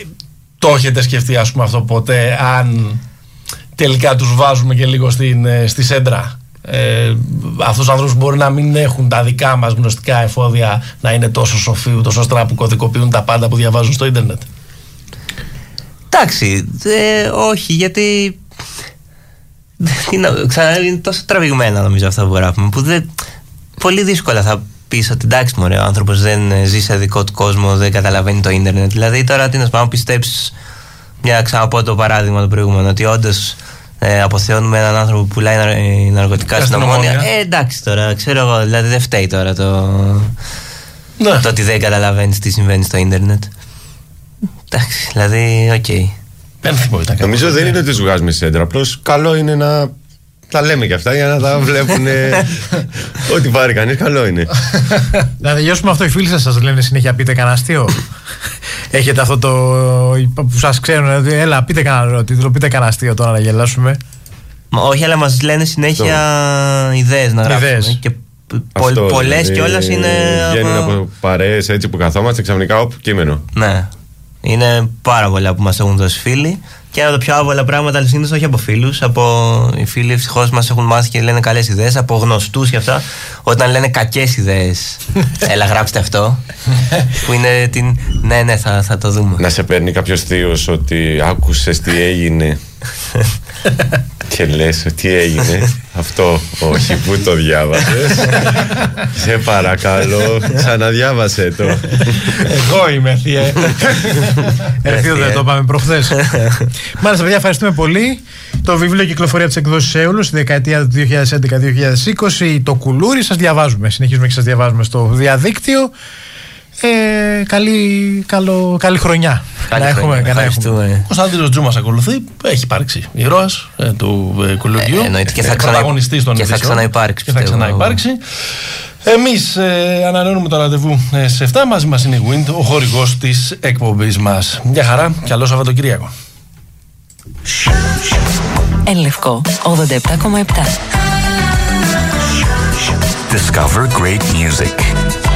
Ε, το έχετε σκεφτεί, ας πούμε, αυτό ποτέ, αν τελικά τους βάζουμε και λίγο στην, ε, στη σέντρα; Ε, αυτούς τους ανθρώπους μπορεί να μην έχουν τα δικά μας γνωστικά εφόδια να είναι τόσο σοφοί, ούτως ώστε να αποκωδικοποιούν τα πάντα που διαβάζουν στο ίντερνετ; Εντάξει, ε, όχι, γιατί. Τι να- Ξανά είναι τόσο τραβηγμένα νομίζω αυτά που γράφουμε που δεν, πολύ δύσκολα θα πει ότι εντάξει, μωρέ, ο άνθρωπος δεν ε, ζει σε δικό του κόσμο, δεν καταλαβαίνει το ίντερνετ. Δηλαδή, τώρα τι να σου πω, αν πιστέψεις, μια ξαναπώ το παράδειγμα το προηγούμενο, ότι όντως ε, αποθεώνουμε έναν άνθρωπο που πουλάει ναρ- ε, ναρκωτικά στην Αστυνομία. ομόνια. Ε, εντάξει τώρα, ξέρω εγώ, δηλαδή δεν φταίει τώρα το, Ναι. το ότι δεν καταλαβαίνεις τι συμβαίνει στο ίντερνετ. Εντάξει, δηλαδή, οκ. Νομίζω δεν είναι ότι του βγάζουμε σέντρα. Απλώς καλό είναι να τα λέμε και αυτά για να τα βλέπουν. Ό,τι πάρει κανείς, καλό είναι. Να τελειώσουμε αυτό. Οι φίλοι σας σας λένε συνέχεια πείτε κανένα αστείο. Έχετε αυτό το. που σας ξέρουν. Δηλαδή, έλα, πείτε κανένα τίτλο, πείτε κανένα αστείο τώρα να γελάσουμε. Μα όχι, αλλά μας λένε συνέχεια ιδέες να γράψουμε. Ιδέες. Και Αυτό, πολλέ δηλαδή, κιόλας είναι. Βγαίνουν από- από παρέες έτσι που καθόμαστε ξαφνικά, όπ, κείμενο. Ναι. Είναι πάρα πολλά που μας έχουν δώσει φίλοι. Και ένα από τα πιο άβολα πράγματα συνήθως όχι από φίλους. Από οι φίλοι ευτυχώς μας έχουν μάθει και λένε καλές ιδέες. Από γνωστούς και αυτά. Όταν λένε κακές ιδέες. Έλα, γράψτε αυτό. που είναι την. Ναι, ναι, θα, θα το δούμε. Να σε παίρνει κάποιος θείος ότι άκουσες τι έγινε. και λες τι έγινε. Αυτό όχι, πού το διάβασες; σε παρακαλώ, ξαναδιάβασε το. Εγώ είμαι, θεία. Ερθείο δεν το είπαμε προχθές. Μάλιστα, παιδιά, ευχαριστούμε πολύ. Το βιβλίο κυκλοφορεί από τις εκδόσεις Έολο στη δεκαετία του 2011-2020. Το κουλούρι σας διαβάζουμε. Συνεχίζουμε και σας διαβάζουμε στο διαδίκτυο. Ε, καλή, καλό, καλή χρονιά. Καλή να έχουμε, χρονιά, να έχουμε. ευχαριστούμε. Κωνσταντίνος Τζούμα ακολουθεί. Έχει υπάρξει ήρωας ε, του ε, κουλουριού. Ε, εννοείται και θα Ε, ξανα- πρωταγωνιστής των και θα ειδήσεων. ξαναυπάρξει, Και θα πιστεύω. ξαναυπάρξει. Εμείς ε, ανανεώνουμε το ραντεβού ε, σε 7. Μαζί μας είναι η Wind, ο χορηγός της εκπομπής μας. Μια χαρά. Καλό Σαββατοκύριακο. Εν Λευκό 87,7. Discover great music.